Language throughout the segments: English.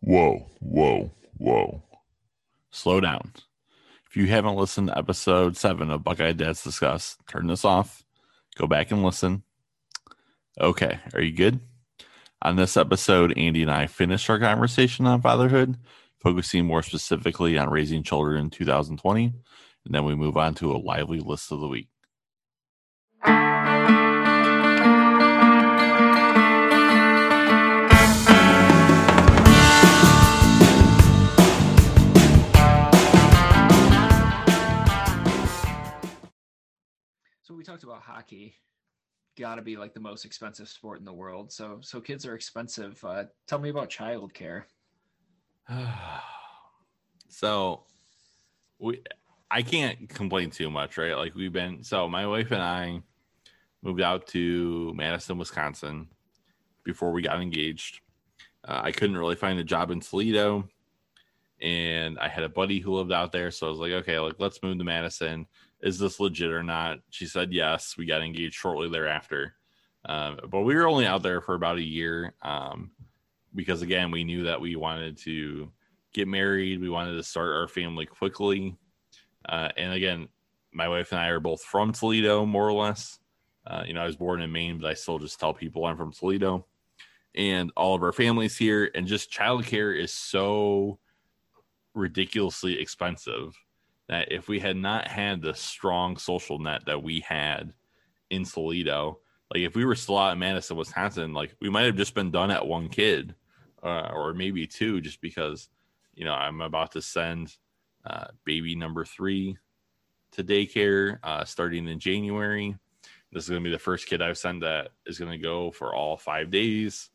Whoa, whoa, whoa. Slow down. If you haven't listened to episode seven of Buckeye Dads Discuss, turn this off. Go back and listen. Okay, are you good? On this episode, Andy and I finished our conversation on fatherhood, focusing more specifically on raising children in 2020. And then we move on to a lively list of the week. Talked about hockey. Got to be like the most expensive sport in the world. So so kids are expensive. Uh, tell me about childcare. so we I can't complain too much, right? Like we've been so my wife and I moved out to Madison, Wisconsin before we got engaged. Uh, I couldn't really find a job in Toledo, and I had a buddy who lived out there, so I was like, okay, like let's move to Madison. Is this legit or not? She said yes. We got engaged shortly thereafter, um, but we were only out there for about a year um, because again, we knew that we wanted to get married. We wanted to start our family quickly, uh, and again, my wife and I are both from Toledo, more or less. Uh, you know, I was born in Maine, but I still just tell people I'm from Toledo. And all of our families here, and just childcare is so ridiculously expensive that if we had not had the strong social net that we had in Toledo, like if we were still out in Madison, Wisconsin, like we might have just been done at one kid uh, or maybe two, just because, you know, I'm about to send uh, baby number three to daycare uh, starting in January. This is going to be the first kid I've sent that is going to go for all five days.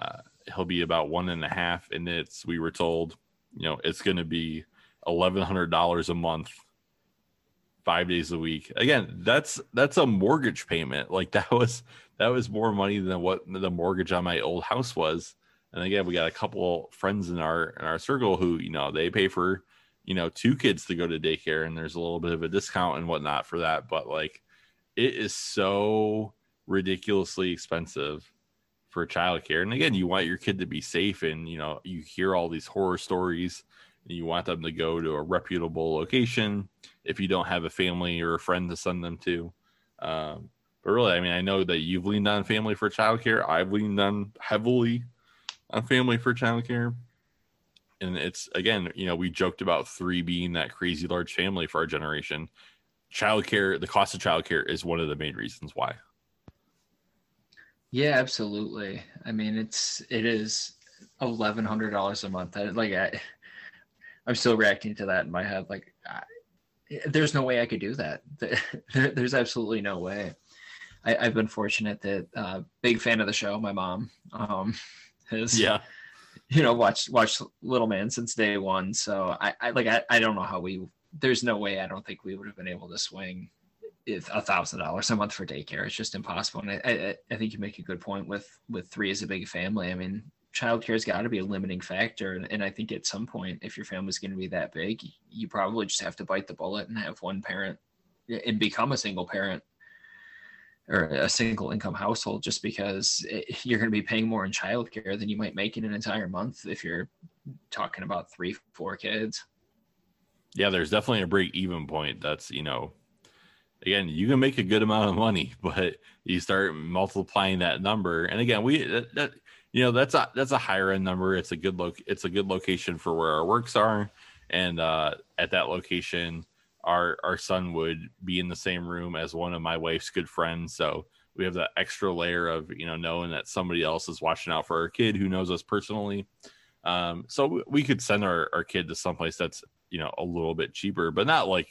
Uh, he'll be about one and a half, and it's we were told, you know, it's going to be eleven hundred dollars a month, five days a week. Again, that's that's a mortgage payment. Like that was that was more money than what the mortgage on my old house was. And again, we got a couple friends in our in our circle who you know they pay for you know two kids to go to daycare, and there's a little bit of a discount and whatnot for that. But like, it is so ridiculously expensive for childcare. And again, you want your kid to be safe, and you know you hear all these horror stories you want them to go to a reputable location if you don't have a family or a friend to send them to. Um, but really, I mean, I know that you've leaned on family for childcare. I've leaned on heavily on family for childcare. And it's again, you know, we joked about three being that crazy large family for our generation. Childcare, the cost of childcare is one of the main reasons why. Yeah, absolutely. I mean, it's it is eleven hundred dollars a month. like I, I'm still reacting to that in my head. Like, I, there's no way I could do that. there's absolutely no way. I, have been fortunate that uh, big fan of the show. My mom um, has, yeah, you know, watched watched Little Man since day one. So I, I like I, I don't know how we. There's no way I don't think we would have been able to swing if a thousand dollars a month for daycare. It's just impossible. And I, I, I think you make a good point with with three as a big family. I mean, childcare has got to be a limiting factor. And, and I think at some point, if your family's going to be that big, you probably just have to bite the bullet and have one parent and become a single parent or a single income household just because it, you're going to be paying more in childcare than you might make in an entire month if you're talking about three, four kids. Yeah, there's definitely a break even point. That's, you know, again, you can make a good amount of money, but you start multiplying that number. And again, we, that, that you know that's a that's a higher end number. It's a good loc it's a good location for where our works are. And uh at that location our our son would be in the same room as one of my wife's good friends. So we have that extra layer of you know knowing that somebody else is watching out for our kid who knows us personally. Um so we could send our, our kid to someplace that's you know a little bit cheaper but not like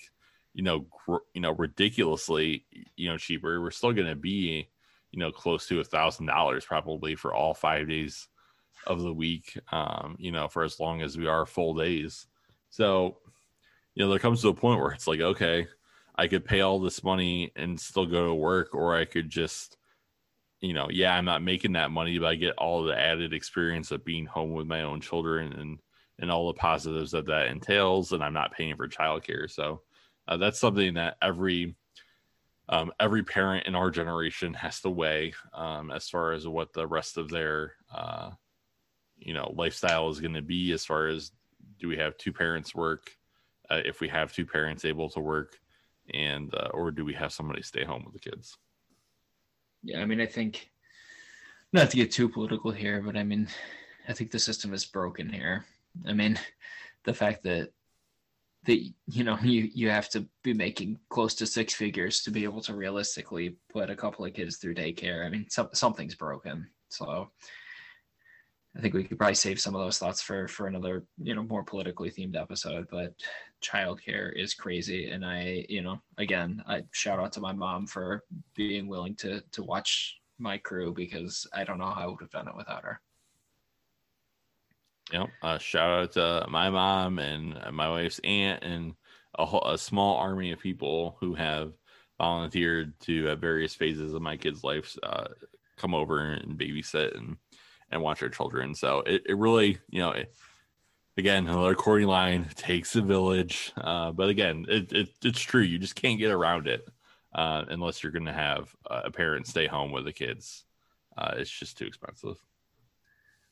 you know gr- you know ridiculously you know cheaper. We're still going to be you know, close to a thousand dollars probably for all five days of the week, um, you know, for as long as we are full days. So, you know, there comes to a point where it's like, okay, I could pay all this money and still go to work, or I could just, you know, yeah, I'm not making that money, but I get all the added experience of being home with my own children and and all the positives that that entails, and I'm not paying for childcare. So uh, that's something that every um, every parent in our generation has to weigh um, as far as what the rest of their uh, you know lifestyle is going to be as far as do we have two parents work uh, if we have two parents able to work and uh, or do we have somebody stay home with the kids? Yeah i mean i think not to get too political here but i mean i think the system is broken here. I mean the fact that that you know you you have to be making close to six figures to be able to realistically put a couple of kids through daycare i mean some, something's broken so I think we could probably save some of those thoughts for for another, you know, more politically themed episode. But childcare is crazy, and I, you know, again, I shout out to my mom for being willing to to watch my crew because I don't know how I would have done it without her. Know, uh, shout out to my mom and my wife's aunt and a, whole, a small army of people who have volunteered to at various phases of my kids' lives uh, come over and babysit and and watch our children. So it, it really, you know, it, again, another Corey line takes a village. Uh, but again, it, it, it's true. You just can't get around it uh, unless you're going to have a parent stay home with the kids. Uh, it's just too expensive.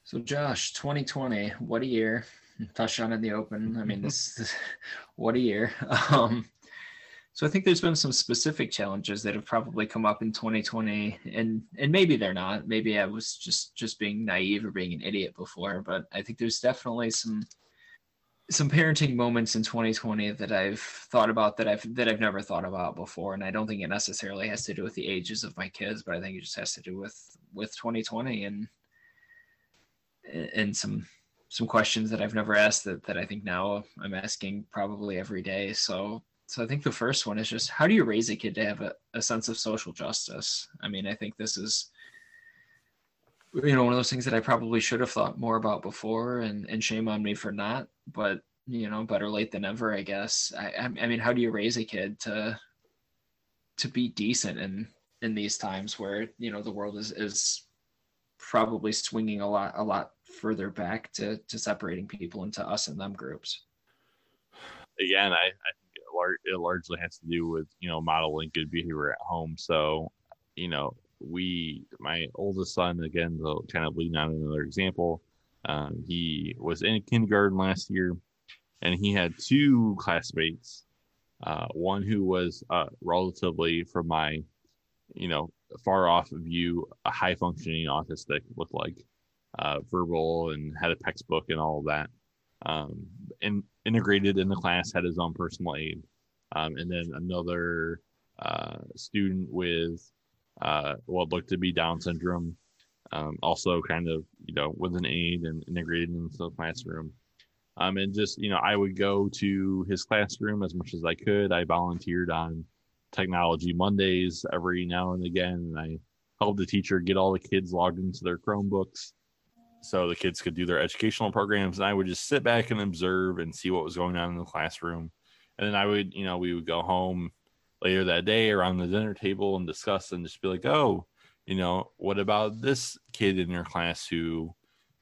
So, Josh, 2020, what a year. Touched on in the open. I mean, this, what a year. Um, so I think there's been some specific challenges that have probably come up in 2020, and and maybe they're not. Maybe I was just just being naive or being an idiot before, but I think there's definitely some some parenting moments in 2020 that I've thought about that I've that I've never thought about before, and I don't think it necessarily has to do with the ages of my kids, but I think it just has to do with with 2020 and and some some questions that I've never asked that that I think now I'm asking probably every day. So so I think the first one is just how do you raise a kid to have a, a sense of social justice? I mean, I think this is you know one of those things that I probably should have thought more about before, and and shame on me for not. But you know, better late than ever, I guess. I I mean, how do you raise a kid to to be decent in in these times where you know the world is is probably swinging a lot a lot further back to to separating people into us and them groups. Again, I, I lar- it largely has to do with you know modeling good behavior at home. So, you know, we my oldest son again, the kind of leading on another example. Um, he was in kindergarten last year, and he had two classmates. Uh, one who was uh, relatively, from my, you know, far off view, a high functioning autistic, looked like uh, verbal and had a textbook and all of that. Um, and integrated in the class, had his own personal aide. Um, and then another uh, student with uh, what looked to be Down syndrome, um, also kind of, you know, with an aide and integrated into the classroom. Um, and just, you know, I would go to his classroom as much as I could. I volunteered on Technology Mondays every now and again, and I helped the teacher get all the kids logged into their Chromebooks so the kids could do their educational programs. And I would just sit back and observe and see what was going on in the classroom. And then I would, you know, we would go home later that day around the dinner table and discuss and just be like, oh, you know, what about this kid in your class who,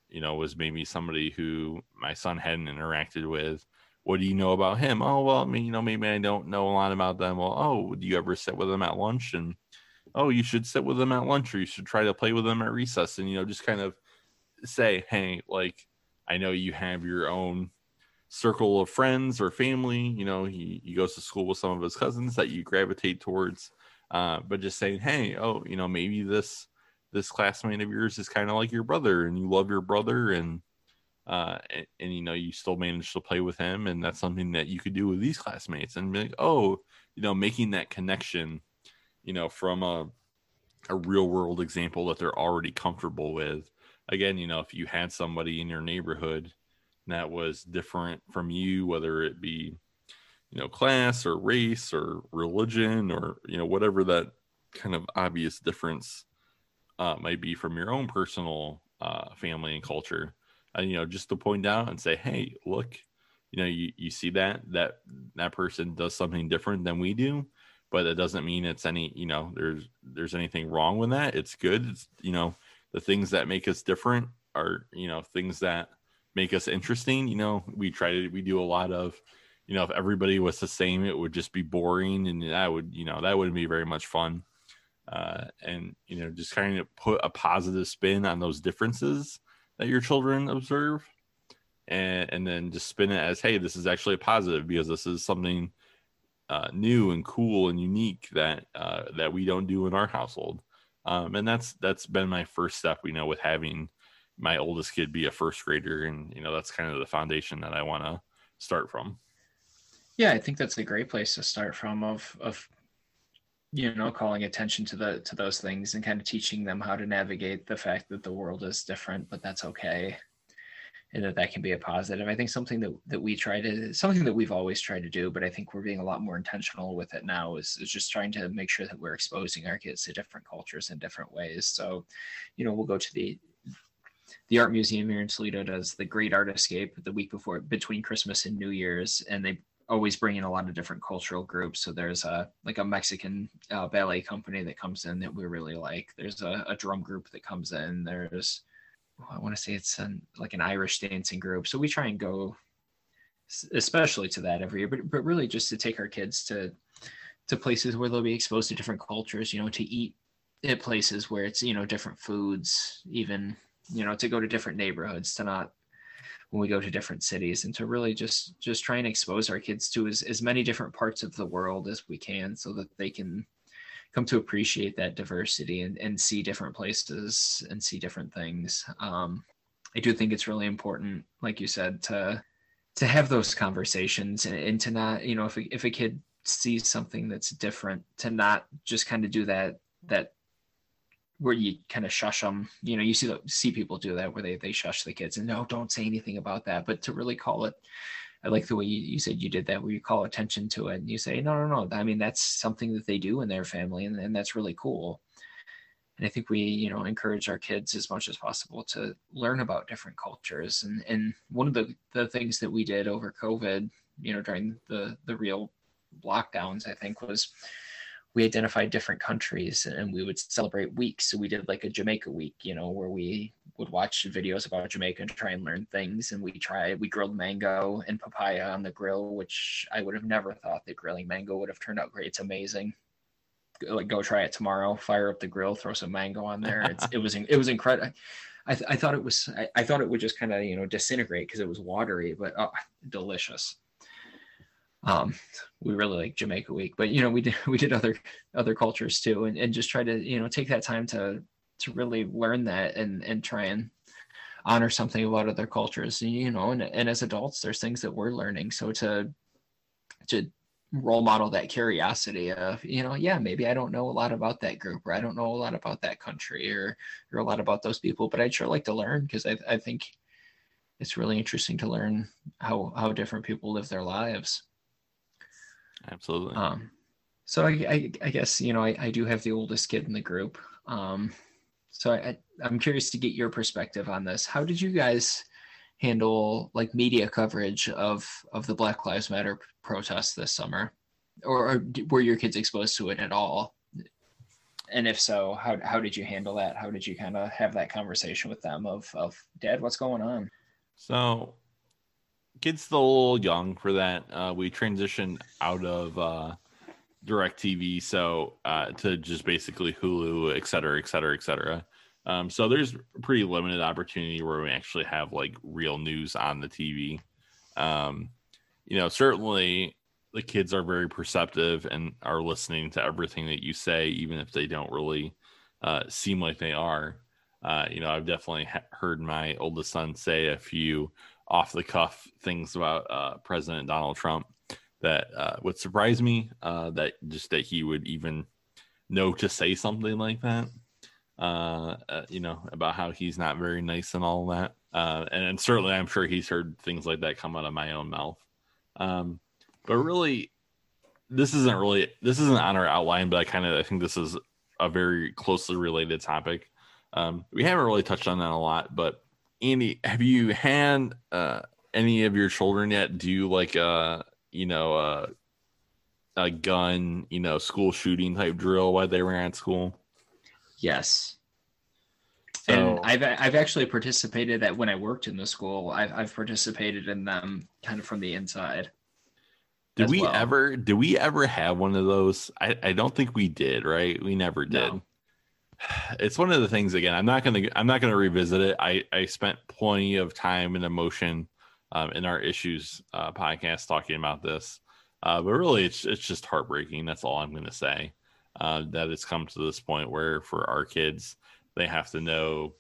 you know, was maybe somebody who my son hadn't interacted with? What do you know about him? Oh, well, I mean, you know, maybe I don't know a lot about them. Well, oh, do you ever sit with them at lunch? And oh, you should sit with them at lunch or you should try to play with them at recess. And, you know, just kind of say, hey, like, I know you have your own circle of friends or family. You know, he, he goes to school with some of his cousins that you gravitate towards. Uh, but just saying, hey, oh, you know, maybe this this classmate of yours is kind of like your brother, and you love your brother, and uh, and, and, you know, you still manage to play with him, and that's something that you could do with these classmates, and be like, oh, you know, making that connection, you know, from a a real world example that they're already comfortable with. Again, you know, if you had somebody in your neighborhood that was different from you, whether it be, you know, class or race or religion or, you know, whatever that kind of obvious difference uh, might be from your own personal uh, family and culture. And, you know, just to point out and say, hey, look, you know, you, you see that, that, that person does something different than we do, but it doesn't mean it's any, you know, there's, there's anything wrong with that. It's good. It's, you know, the things that make us different are, you know, things that, make us interesting. You know, we try to we do a lot of, you know, if everybody was the same, it would just be boring, and that would you know that wouldn't be very much fun. Uh, and you know, just kind of put a positive spin on those differences. that your children observe and and then just spin it as hey this is actually a positive because this is something uh, new and cool and unique that uh, that we don't do in our household um, and that's that's been my first step you know with having my oldest kid be a first grader. And you know that's kind of the foundation that i want to start from. Yeah i think that's a great place to start from of of you know calling attention to the to those things and kind of teaching them how to navigate the fact that the world is different but that's okay and that that can be a positive. I think something that, that we try to something that we've always tried to do, but I think we're being a lot more intentional with it now is, is just trying to make sure that we're exposing our kids to different cultures in different ways. So, you know, we'll go to the the art museum here in Toledo does the Great Art Escape the week before between Christmas and New Year's, and they always bring in a lot of different cultural groups. So there's a like a Mexican uh, ballet company that comes in that we really like. There's a, a drum group that comes in. There's I want to say it's an, like an Irish dancing group. So we try and go, especially to that every year, but but really just to take our kids to to places where they'll be exposed to different cultures. You know, to eat at places where it's you know different foods, even you know to go to different neighborhoods, to not when we go to different cities, and to really just just try and expose our kids to as as many different parts of the world as we can, so that they can come to appreciate that diversity and, and see different places and see different things. Um, I do think it's really important, like you said, to to have those conversations and, and to not, you know, if a, if a kid sees something that's different, to not just kind of do that that where you kind of shush them. You know, you see see people do that where they they shush the kids and no, don't say anything about that. But to really call it I like the way you, you said you did that, where you call attention to it and you say, no, no, no. I mean, that's something that they do in their family, and, and that's really cool. And I think we, you know, encourage our kids as much as possible to learn about different cultures. And and one of the the things that we did over COVID, you know, during the the real lockdowns, I think was we identified different countries and we would celebrate weeks. So we did like a Jamaica week, you know, where we would watch videos about Jamaica and try and learn things. And we tried, we grilled mango and papaya on the grill, which I would have never thought that grilling mango would have turned out great. It's amazing. Like go try it tomorrow, fire up the grill, throw some mango on there. It's, it was, it was incredible. I, th- I thought it was, I, I thought it would just kind of, you know, disintegrate because it was watery, but oh, delicious um, we really like Jamaica week, but you know, we did, we did other, other cultures too, and, and just try to, you know, take that time to, to really learn that and, and try and honor something about other cultures, you know, and, and as adults, there's things that we're learning. So to, to role model that curiosity of, you know, yeah, maybe I don't know a lot about that group or I don't know a lot about that country or, or a lot about those people, but I'd sure like to learn because I, I think it's really interesting to learn how, how different people live their lives. Absolutely. Um, so I, I, I, guess you know I, I do have the oldest kid in the group. Um, so I, I'm curious to get your perspective on this. How did you guys handle like media coverage of of the Black Lives Matter protests this summer, or, or were your kids exposed to it at all? And if so, how how did you handle that? How did you kind of have that conversation with them of of Dad, what's going on? So kids still a little young for that. Uh, we transitioned out of uh, DirecTV, so uh, to just basically Hulu, et cetera, et cetera, et cetera. Um, so there's pretty limited opportunity where we actually have like real news on the TV. Um, you know, certainly the kids are very perceptive and are listening to everything that you say, even if they don't really uh, seem like they are. Uh, you know, I've definitely ha- heard my oldest son say a few off the cuff things about uh, President Donald Trump that uh, would surprise me. Uh, that just that he would even know to say something like that. Uh, uh, you know about how he's not very nice and all that. Uh, and, and, certainly, I'm sure he's heard things like that come out of my own mouth. Um, but really, this isn't really this isn't on our outline. But I kind of I think this is a very closely related topic. Um, we haven't really touched on that a lot, but Andy, have you had uh, any of your children yet do like a uh, you know uh, a gun you know school shooting type drill while they were at school? Yes. So, and I've I've actually participated at when I worked in the school. I've I've participated in them kind of from the inside. Did we well. ever did we ever have one of those? I, I don't think we did, right? We never did. No. It's one of the things again i'm not going to i'm not to revisit it. I i spent plenty of time and emotion um, in our issues uh, podcast talking about this. Uh, but really it's it's just heartbreaking that's all i'm going to say. Uh, that it's come to this point where for our kids they have to know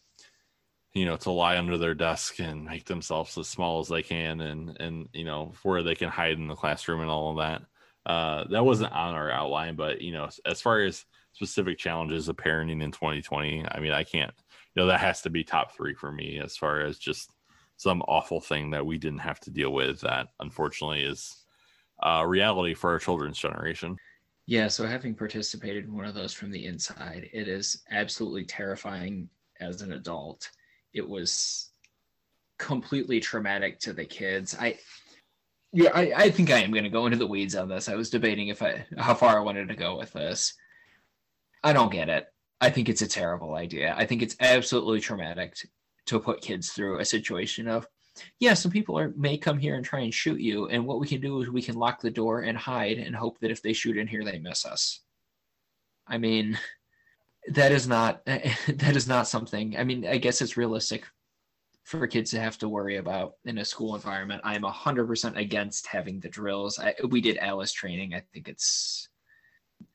you know to lie under their desk and make themselves as small as they can and and you know where they can hide in the classroom and all of that. Uh, that wasn't on our outline but you know as far as specific challenges of parenting in 2020 i mean i can't you know that has to be top three for me as far as just some awful thing that we didn't have to deal with that unfortunately is uh, reality for our children's generation. Yeah so having participated in one of those from the inside it is absolutely terrifying as an adult. It was completely traumatic to the kids. I yeah i, I think i am going to go into the weeds on this. I was debating if i how far i wanted to go with this I don't get it. I think it's a terrible idea. I think it's absolutely traumatic to put kids through a situation of, yeah, some people are may come here and try and shoot you, and what we can do is we can lock the door and hide and hope that if they shoot in here, they miss us. I mean, that is not that is not something. I mean, I guess it's realistic for kids to have to worry about in a school environment. I'm hundred percent against having the drills. I, we did Alice training. I think it's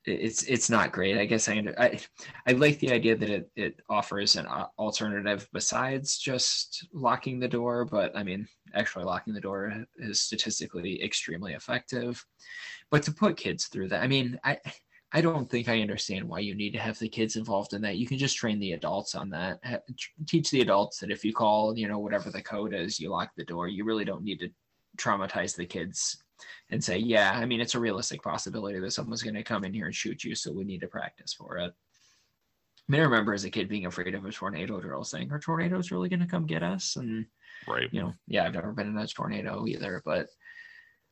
it's it's not great. I guess I I, I like the idea that it, it offers an uh, alternative besides just locking the door, but I mean, actually locking the door is statistically extremely effective. But to put kids through that, I mean, I I don't think I understand why you need to have the kids involved in that. You can just train the adults on that. Teach the adults that if you call, you know, whatever the code is, you lock the door. You really don't need to traumatize the kids and say, yeah, I mean, it's a realistic possibility that someone's going to come in here and shoot you. So we need to practice for it. I mean, I remember as a kid being afraid of a tornado drill saying, are tornadoes really going to come get us? And, right. you know, yeah, I've never been in a tornado either, but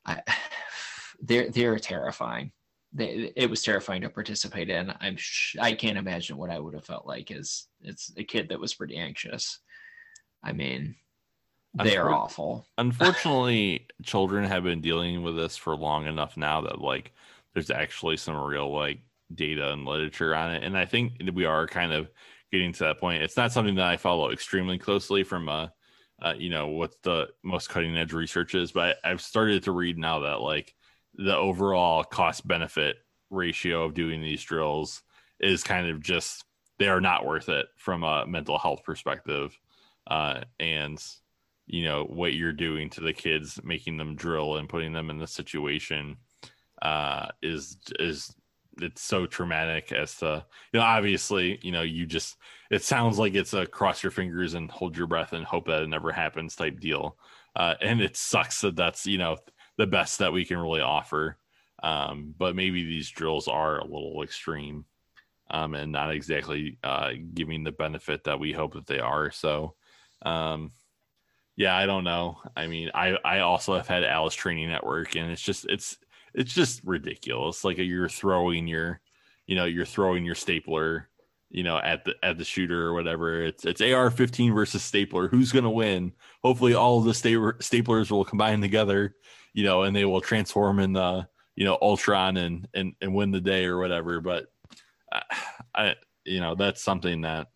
I, they're, they're terrifying. They, it was terrifying to participate in. I'm sh- I can't imagine what I would have felt like as it's a kid that was pretty anxious. I mean, they are awful. Unfortunately, children have been dealing with this for long enough now that like there's actually some real like data and literature on it. And I think we are kind of getting to that point. It's not something that I follow extremely closely from uh, uh you know what the most cutting edge research is, but I've started to read now that like the overall cost benefit ratio of doing these drills is kind of just they are not worth it from a mental health perspective. Uh, and you know what you're doing to the kids making them drill and putting them in the situation uh is is it's so traumatic as to you know obviously you know you just it sounds like it's a cross your fingers and hold your breath and hope that it never happens type deal. Uh and it sucks that that's you know the best that we can really offer. Um but maybe these drills are a little extreme um and not exactly uh giving the benefit that we hope that they are. So um yeah, I don't know. I mean, I I also have had Alice Training Network, and it's just it's it's just ridiculous. Like you're throwing your, you know, you're throwing your stapler, you know, at the at the shooter or whatever. It's it's AR-15 versus stapler. Who's gonna win? Hopefully, all of the sta- staplers will combine together, you know, and they will transform in the you know Voltron and and and win the day or whatever. But uh, I, I you know that's something that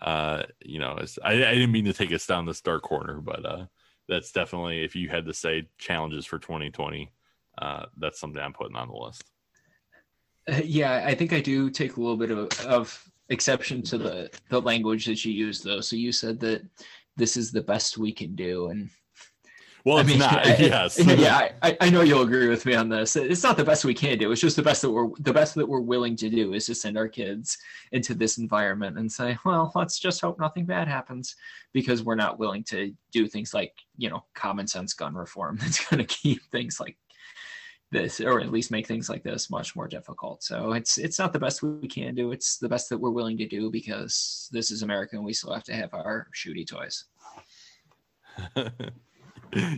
uh, you know, I, I didn't mean to take us down this dark corner, but uh, that's definitely if you had to say challenges for 2020, uh, that's something I'm putting on the list. Uh, yeah, I think I do take a little bit of, of exception to the the language that you used, though. So you said that this is the best we can do, and well, it's I mean, not. I, yes. Yeah, I, I know you'll agree with me on this. It's not the best we can do. It's just the best that we're the best that we're willing to do is to send our kids into this environment and say, well, let's just hope nothing bad happens, because we're not willing to do things like you know common sense gun reform that's going to keep things like this, or at least make things like this much more difficult. So it's it's not the best we can do. It's the best that we're willing to do because this is America and we still have to have our shooty toys.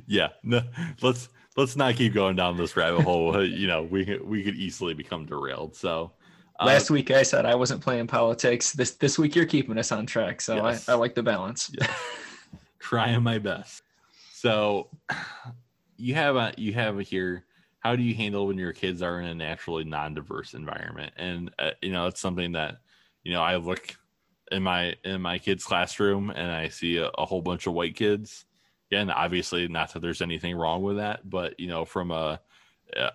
yeah, no, let's let's not keep going down this rabbit hole. you know, we we could easily become derailed. So uh, last week I said I wasn't playing politics. This this week you're keeping us on track. So yes. I, I like the balance. Yeah. Trying my best. So you have a you have a here. How do you handle when your kids are in a naturally non-diverse environment? And uh, you know, it's something that you know, I look in my in my kids' classroom and I see a, a whole bunch of white kids. Again, obviously, not that there's anything wrong with that, but you know, from a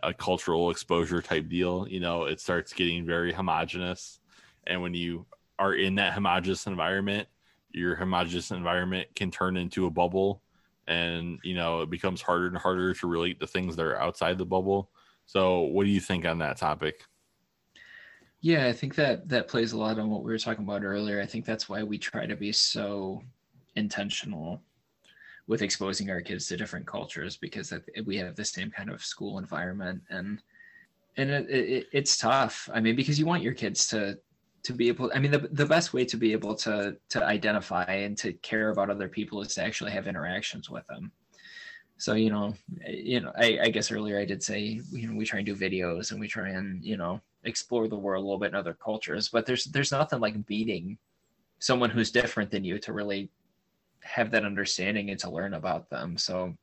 a cultural exposure type deal, you know, it starts getting very homogenous. And when you are in that homogenous environment, your homogenous environment can turn into a bubble. And you know it becomes harder and harder to relate to things that are outside the bubble. So what do you think on that topic? Yeah i think that that plays a lot on what we were talking about earlier. I think that's why we try to be so intentional with exposing our kids to different cultures because we have the same kind of school environment and and it, it, it's tough. I mean because you want your kids to to be able i mean the, the best way to be able to to identify and to care about other people is to actually have interactions with them. So you know you know I, I guess earlier i did say you know we try and do videos and we try and you know explore the world a little bit in other cultures but there's there's nothing like meeting someone who's different than you to really have that understanding and to learn about them. So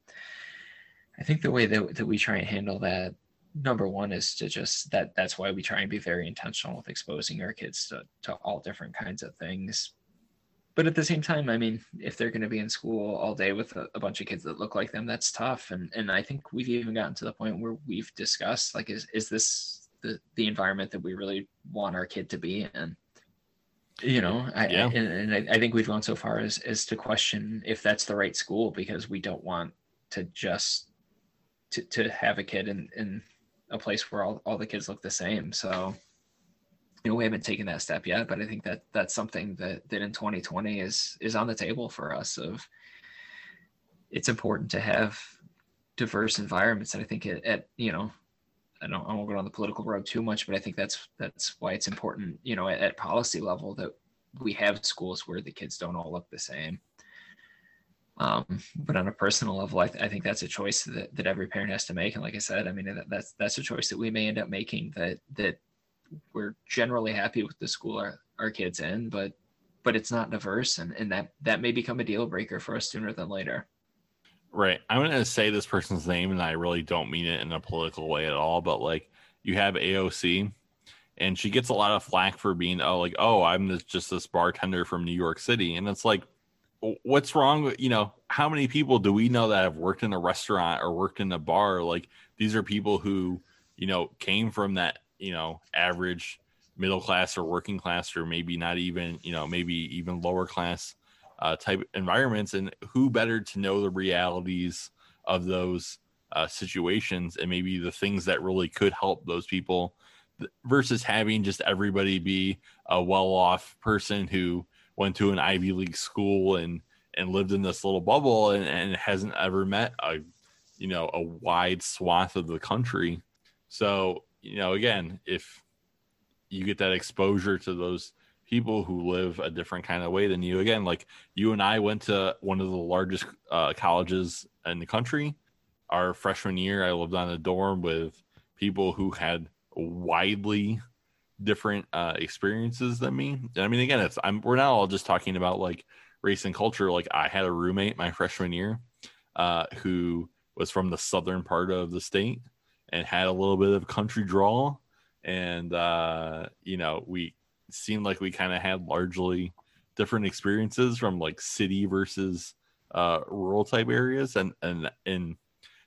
i think the way that, that we try and handle that number one is to just that that's why we try and be very intentional with exposing our kids to, to all different kinds of things. But at the same time i mean if they're going to be in school all day with a, a, bunch of kids that look like them that's tough. And and i think we've even gotten to the point where we've discussed like is is this the the environment that we really want our kid to be in you know I, yeah. and, and I, I think we've gone so far as as to question if that's the right school because we don't want to just to, to have a kid in in a place where all, all the kids look the same. So, you know, we haven't taken that step yet, but I think that that's something that, that in 2020 is, is on the table for us of it's important to have diverse environments. And I think it, at, you know, I don't, I won't go on the political road too much, but I think that's, that's why it's important, you know, at, at policy level that we have schools where the kids don't all look the same. Um, but on a personal level, I, th- I, think that's a choice that, that every parent has to make. And like I said, I mean, that, that's, that's a choice that we may end up making that, that we're generally happy with the school our, our kids in, but, but it's not diverse. And, and that, that may become a deal breaker for us sooner than later. Right. I'm going to say this person's name and I really don't mean it in a political way at all, but like you have AOC and she gets a lot of flack for being, oh, like, oh, I'm this, just this bartender from New York City. And it's like, what's wrong with you know how many people do we know that have worked in a restaurant or worked in a bar like these are people who you know came from that you know average middle class or working class or maybe not even you know maybe even lower class uh, type environments and who better to know the realities of those uh, situations and maybe the things that really could help those people versus having just everybody be a well-off person who went to an Ivy League school and and lived in this little bubble and, and hasn't ever met a you know a wide swath of the country. So you know again, if you get that exposure to those people who live a different kind of way than you, again, like you and I went to one of the largest uh, colleges in the country. Our freshman year, I lived on a dorm with people who had widely different uh, experiences than me. And I mean, again, it's I'm we're not all just talking about like race and culture. Like I had a roommate my freshman year uh, who was from the southern part of the state and had a little bit of country drawl, and uh, you know we seemed like we kind of had largely different experiences from like city versus uh, rural type areas, and and in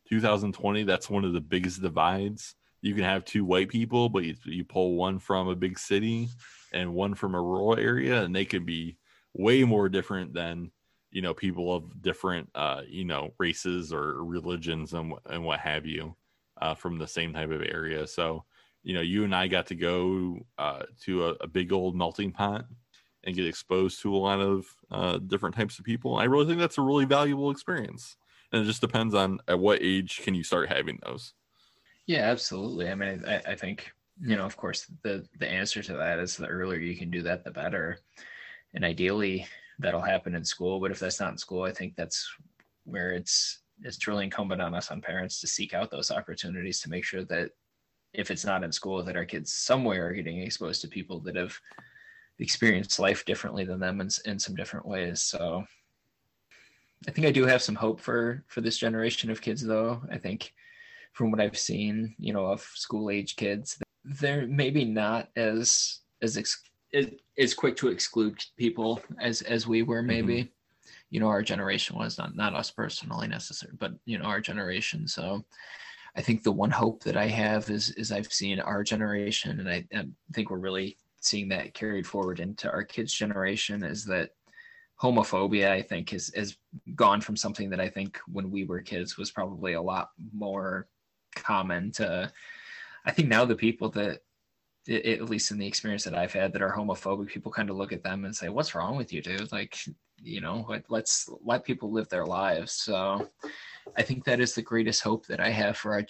2020, that's one of the biggest divides you can have two white people, but you, you pull one from a big city and one from a rural area, and they could be way more different than you know people of different uh, you know races or religions and and what have you uh, from the same type of area. So you know, you and I got to go uh, to a, a, big old melting pot and get exposed to a lot of uh, different types of people. I really think that's a really valuable experience, and it just depends on at what age can you start having those. Yeah, absolutely. I mean, I, I think you know, of course, the the answer to that is the earlier you can do that, the better. And ideally, that'll happen in school. But if that's not in school, I think that's where it's it's truly incumbent on us on parents to seek out those opportunities to make sure that if it's not in school, that our kids somewhere are getting exposed to people that have experienced life differently than them in, in some different ways. So I think I do have some hope for for this generation of kids, though. I think from what I've seen, you know, of school age kids, they're maybe not as as ex- as, as quick to exclude people as as we were mm-hmm. maybe you know our generation was not not us personally necessarily but you know our generation so i think the one hope that i have is is i've seen our generation and i, I think we're really seeing that carried forward into our kids generation is that homophobia i think has has gone from something that i think when we were kids was probably a lot more common to i think now the people that at least in the experience that I've had that are homophobic, people kind of look at them and say, "What's wrong with you, dude?" Like, you know, let, let's let people live their lives. So, I think that is the greatest hope that I have for our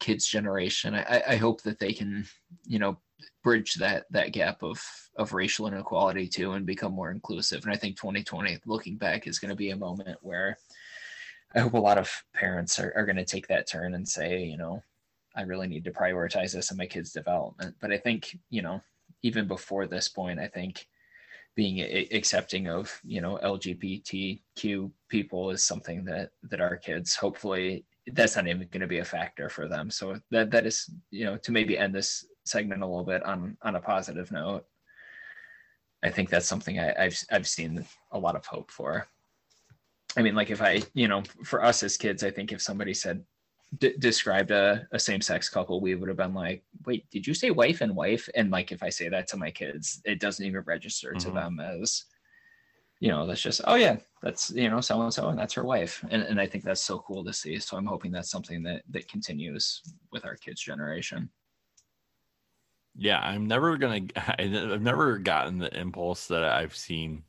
kids' generation. I, I hope that they can, you know, bridge that that gap of of racial inequality too, and become more inclusive. And I think 2020, looking back, is going to be a moment where I hope a lot of parents are, are going to take that turn and say, you know, I really need to prioritize this in my kids' development. But I think, you know, even before this point, I think being a- accepting of, you know, LGBTQ people is something that that our kids hopefully that's not even going to be a factor for them. So that that is, you know, to maybe end this segment a little bit on on a positive note. I think that's something I, I've I've seen a lot of hope for. I mean, like if I, you know, for us as kids, I think if somebody said d- described a, a same-sex couple we would have been like wait did you say wife and wife? And like if i say that to my kids it doesn't even register to mm-hmm. them as you know that's just oh yeah that's you know so and so and that's her wife. And, and i think that's so cool to see. So i'm hoping that's something that that continues with our kids generation. Yeah i'm never gonna i've never gotten the impulse that i've seen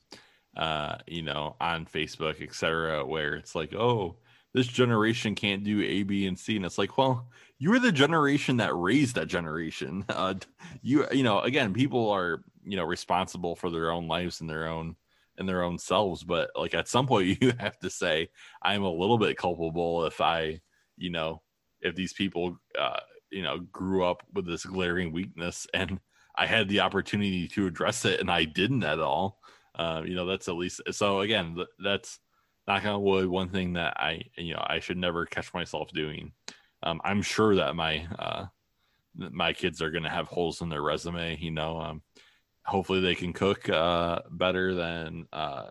uh you know on facebook etc where it's like oh this generation can't do A, B, and C. And it's like, well, you were the generation that raised that generation. Uh, you, you know, again, people are, you know, responsible for their own lives and their own and their own selves. But like at some point, you have to say, I'm a little bit culpable if I, you know, if these people, uh, you know, grew up with this glaring weakness and I had the opportunity to address it and I didn't at all. Uh, you know, that's at least so. Again, that's knock on wood, one thing that I you know I should never catch myself doing. Um, I'm sure that my uh, my kids are going to have holes in their resume. You know, um, hopefully they can cook uh, better than uh,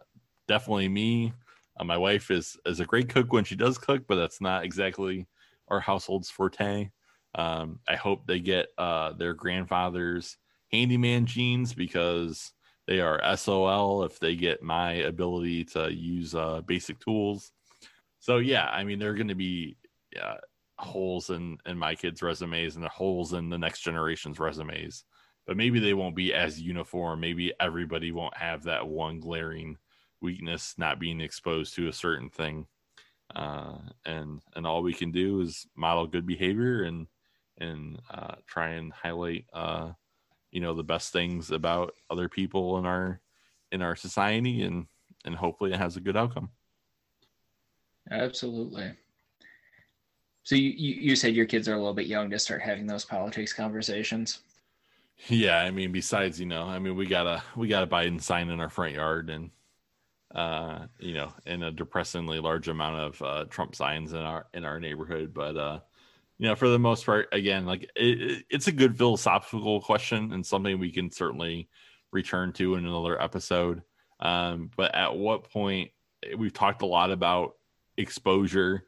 definitely me. Uh, my wife is is a great cook when she does cook, but that's not exactly our household's forte. Um, I hope they get uh, their grandfather's handyman genes because they are SOL if they get my ability to use uh, basic tools. So yeah, I mean, they're going to be uh, holes in in my kids' resumes and the holes in the next generation's resumes. But maybe they won't be as uniform. Maybe everybody won't have that one glaring weakness, not being exposed to a certain thing. Uh, and and all we can do is model good behavior and and uh, try and highlight uh, you know the best things about other people in our in our society and and hopefully it has a good outcome. Absolutely. So you, you said your kids are a little bit young to start having those politics conversations? Yeah i mean besides you know i mean we got a we got a biden sign in our front yard and uh you know and a depressingly large amount of uh trump signs in our in our neighborhood but uh you know, for the most part, again, like it, it's a good philosophical question and something we can certainly return to in another episode. Um, but at what point we've talked a lot about exposure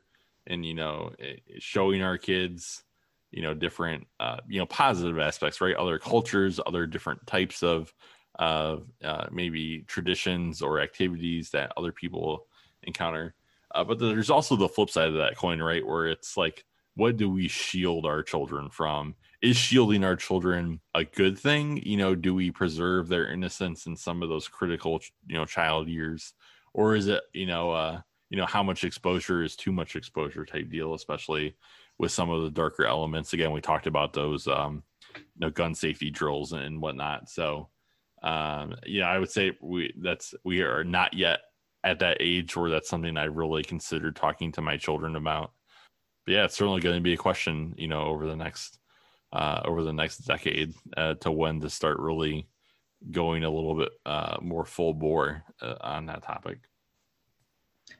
and you know showing our kids you know different uh, you know positive aspects right? Other cultures other different types of of uh, maybe traditions or activities that other people encounter. Uh, but there's also the flip side of that coin right? Where it's like what do we shield our children from? Is shielding our children a good thing? You know, do we preserve their innocence in some of those critical, you know, child years, or is it, you know, uh, you know, how much exposure is too much exposure type deal, especially with some of the darker elements. Again, we talked about those, um, you know, gun safety drills and whatnot. So, um, yeah, I would say we that's we are not yet at that age where that's something I really considered talking to my children about but yeah, it's certainly going to be a question, you know, over the next uh, over the next decade uh, to when to start really going a little bit uh, more full bore uh, on that topic.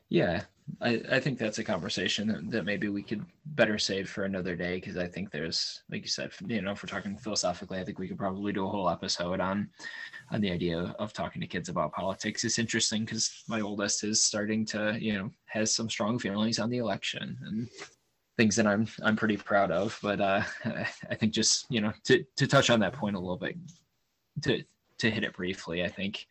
Yeah, I, I think that's a conversation that, maybe we could better save for another day because I think there's, like you said, you know, if we're talking philosophically, I think we could probably do a whole episode on on the idea of talking to kids about politics. It's interesting because my oldest is starting to, you know, has some strong feelings on the election and things that I'm I'm pretty proud of. But uh, I think just you know to to touch on that point a little bit, to to hit it briefly, I think.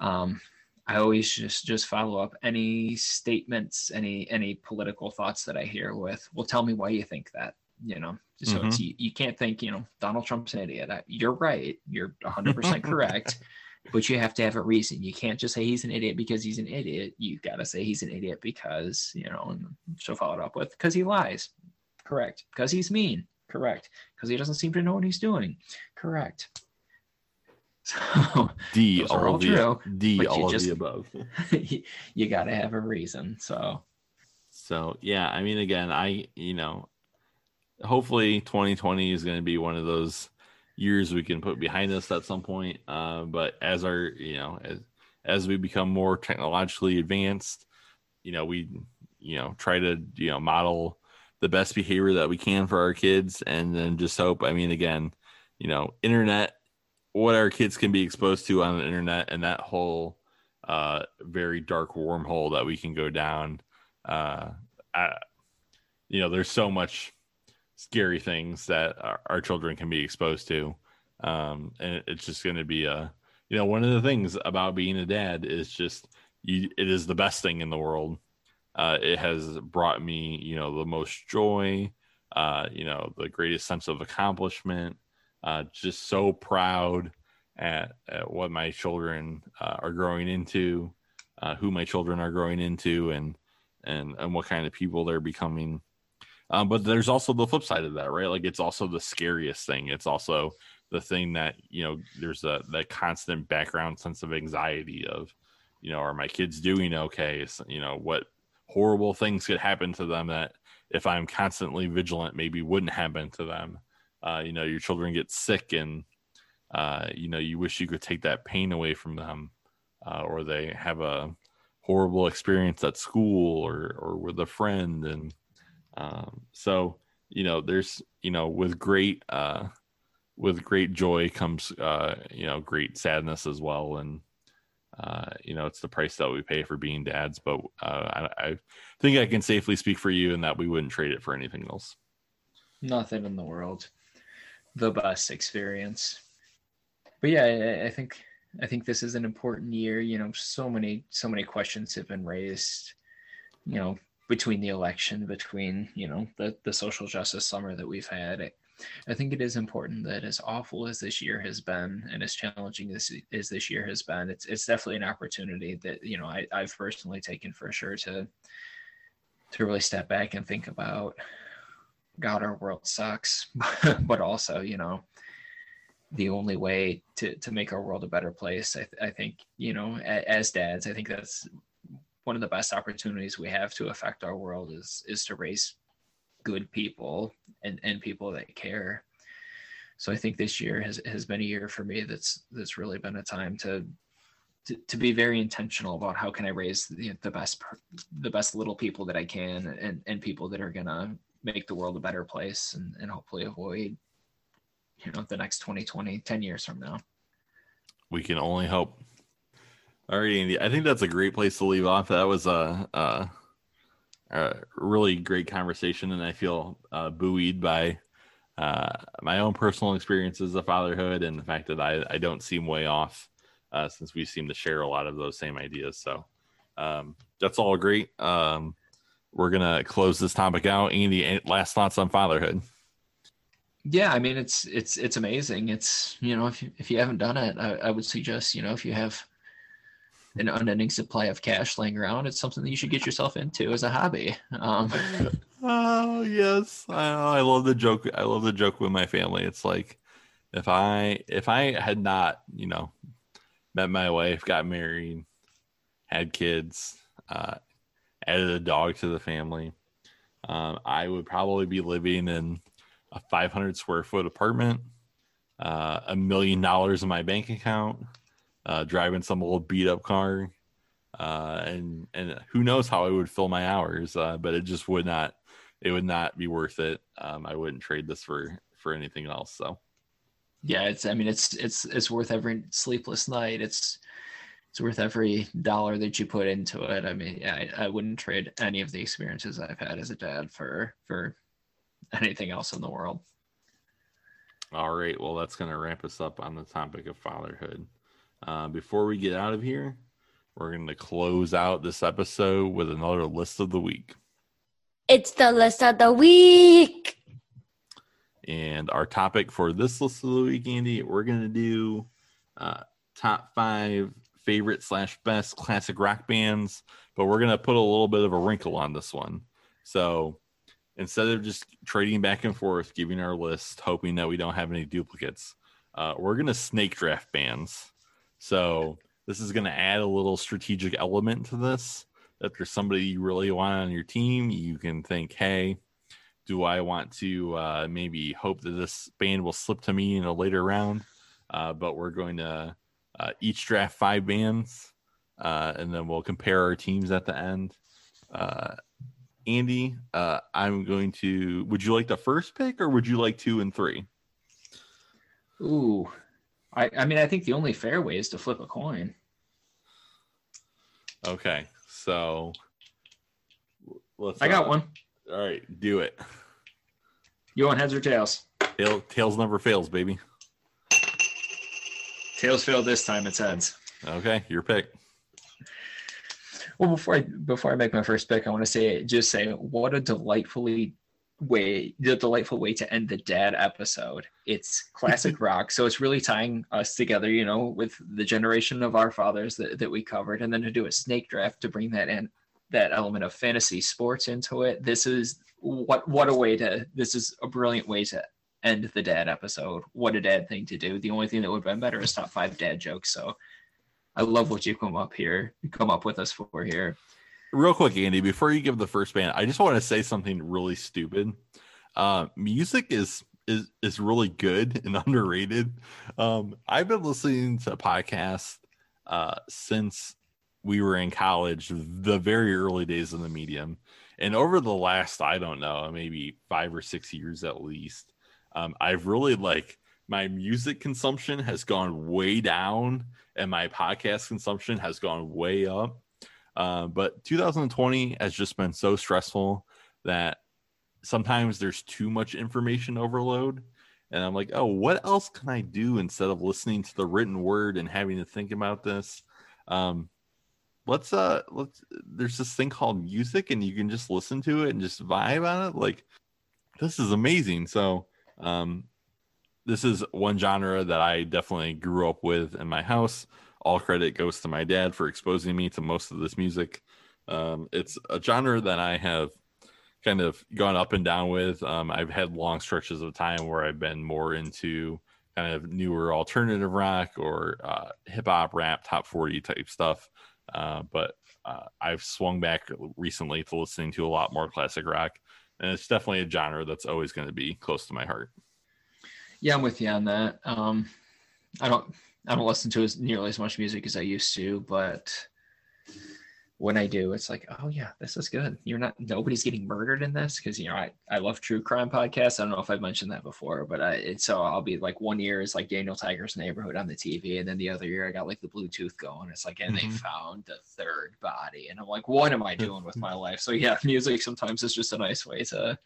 Um, I always just just follow up any statements, any any political thoughts that I hear with, well, tell me why you think that. You know, so mm-hmm. it's you, you can't think, you know, Donald Trump's an idiot. You're right. You're 100 percent correct. But you have to have a reason. You can't just say he's an idiot because he's an idiot. You got to say he's an idiot because, you know, and she'll follow it up with because he lies. Correct. Because he's mean. Correct. Because he doesn't seem to know what he's doing. Correct. So D all, all true. D all of the above. you got to have a reason. So so yeah, I mean again, I you know, hopefully 2020 is going to be one of those years we can put behind us at some point. Uh, but as our you know as as we become more technologically advanced, you know we you know try to you know model the best behavior that we can for our kids, and then just hope. I mean, again, you know, internet what our kids can be exposed to on the internet and that whole uh, very dark wormhole that we can go down. Uh, I, you know, there's so much scary things that our, our children can be exposed to, um, and it's just going to be a, you know, one of the things about being a dad is just you. It is the best thing in the world. Uh, it has brought me, you know, the most joy, uh, you know, the greatest sense of accomplishment uh, just so proud at, at what my children uh, are growing into, uh, who my children are growing into, and and and what kind of people they're becoming. Um, but there's also the flip side of that, right? Like it's also the scariest thing. It's also the thing that you know there's a that constant background sense of anxiety of, you know, are my kids doing okay? So, you know, what horrible things could happen to them that if I'm constantly vigilant, maybe wouldn't happen to them uh, you know your children get sick and uh, you know you wish you could take that pain away from them uh, or they have a horrible experience at school or or with a friend and um, so you know there's you know with great uh with great joy comes uh you know great sadness as well and uh, you know, it's the price that we pay for being dads. But uh, I, I, think I can safely speak for you in that we wouldn't trade it for anything else. Nothing in the world the best experience. But yeah, I, I think I think this is an important year. You know, so many so many questions have been raised. You know, between the election, between you know the the social justice summer that we've had. I, I think it is important that as awful as this year has been and as challenging as, as this year has been, it's it's definitely an opportunity that you know I, I've personally taken for sure to to really step back and think about God, our world sucks, but also, you know, the only way to to make our world a better place. I, th- I think, you know, a- as dads, I think that's one of the best opportunities we have to affect our world is is to raise good people and and people that care. So I think this year has has been a year for me that's that's really been a time to to, to be very intentional about how can I raise the, the best the best little people that I can and and people that are gonna make the world a better place and, and hopefully avoid you know the next 2020 10 years from now we can only hope all right andy i think that's a great place to leave off that was a, a, a really great conversation and i feel uh, buoyed by uh, my own personal experiences of fatherhood and the fact that i, I don't seem way off uh, since we seem to share a lot of those same ideas so um, that's all great um, we're gonna close this topic out. Andy, last thoughts on fatherhood? Yeah, I mean it's it's it's amazing. It's you know if you, if you haven't done it, I, I would suggest you know if you have an unending supply of cash laying around, it's something that you should get yourself into as a hobby. Um, oh yes, I, I love the joke. I love the joke with my family. It's like if I if I had not you know met my wife, got married, had kids, uh, added a dog to the family, um, I would probably be living in a 500 square foot apartment, uh, a million dollars in my bank account, uh, driving some old beat up car, uh, and and who knows how I would fill my hours, uh, but it just would not it would not be worth it. Um, I wouldn't trade this for for anything else. So yeah, it's I mean it's it's it's worth every sleepless night. It's it's worth every dollar that you put into it. I mean, yeah, I, I wouldn't trade any of the experiences I've had as a dad for for anything else in the world. All right, well, that's going to wrap us up on the topic of fatherhood. Uh, before we get out of here, we're going to close out this episode with another list of the week. It's the list of the week. And our topic for this list of the week, Andy, we're going to do uh, top five favorite slash best classic rock bands, but we're going to put a little bit of a wrinkle on this one. So instead of just trading back and forth, giving our list, hoping that we don't have any duplicates, uh, we're going to snake draft bands. So this is going to add a little strategic element to this. If there's somebody you really want on your team, you can think, hey, do I want to uh, maybe hope that this band will slip to me in a later round? Uh, but we're going to uh, each draft five bands, uh, and then we'll compare our teams at the end. Uh, Andy, uh, I'm going to. Would you like the first pick, or would you like two and three? Ooh, I, I mean, I think the only fair way is to flip a coin. Okay, so let's. I got uh, one. All right, do it. You want heads or tails? Tail, tails never fails, baby. Tails failed this time. It's heads. Okay, your pick. Well, before I before I make my first pick, I want to say just say what a delightfully way the delightful way to end the dad episode. It's classic rock, so it's really tying us together, you know, with the generation of our fathers that, that we covered, and then to do a snake draft to bring that in that element of fantasy sports into it. This is what what a way to this is a brilliant way to end the dad episode. What a dad thing to do. The only thing that would have been better is top five dad jokes. So I love what you come up here, come up with us for here. Real quick, Andy, before you give the first band, I just want to say something really stupid. Uh, music is is is really good and underrated. Um, I've been listening to podcasts uh, since we were in college, the very early days of the medium, and over the last, I don't know, maybe five or six years at least, um, I've really like my music consumption has gone way down and my podcast consumption has gone way up. Uh, but 2020 has just been so stressful that sometimes there's too much information overload. And I'm like, oh, what else can I do instead of listening to the written word and having to think about this? Um, let's uh let's there's this thing called music and you can just listen to it and just vibe on it like this is amazing so um this is one genre that i definitely grew up with in my house all credit goes to my dad for exposing me to most of this music um it's a genre that i have kind of gone up and down with um i've had long stretches of time where i've been more into kind of newer alternative rock or uh, hip hop rap top 40 type stuff uh, but uh, I've swung back recently to listening to a lot more classic rock, and it's definitely a genre that's always going to be close to my heart. Yeah, I'm with you on that. Um, I don't I don't listen to as nearly as much music as I used to, but when I do, it's like, oh yeah, this is good. You're not nobody's getting murdered in this because you know I, I love true crime podcasts. I don't know if I've mentioned that before, but I it's so I'll be like one year is like Daniel Tiger's neighborhood on the TV, and then the other year I got like the Bluetooth going. It's like, and Mhm. they found the third body, and I'm like, what am I doing with my life? So yeah, music sometimes is just a nice way to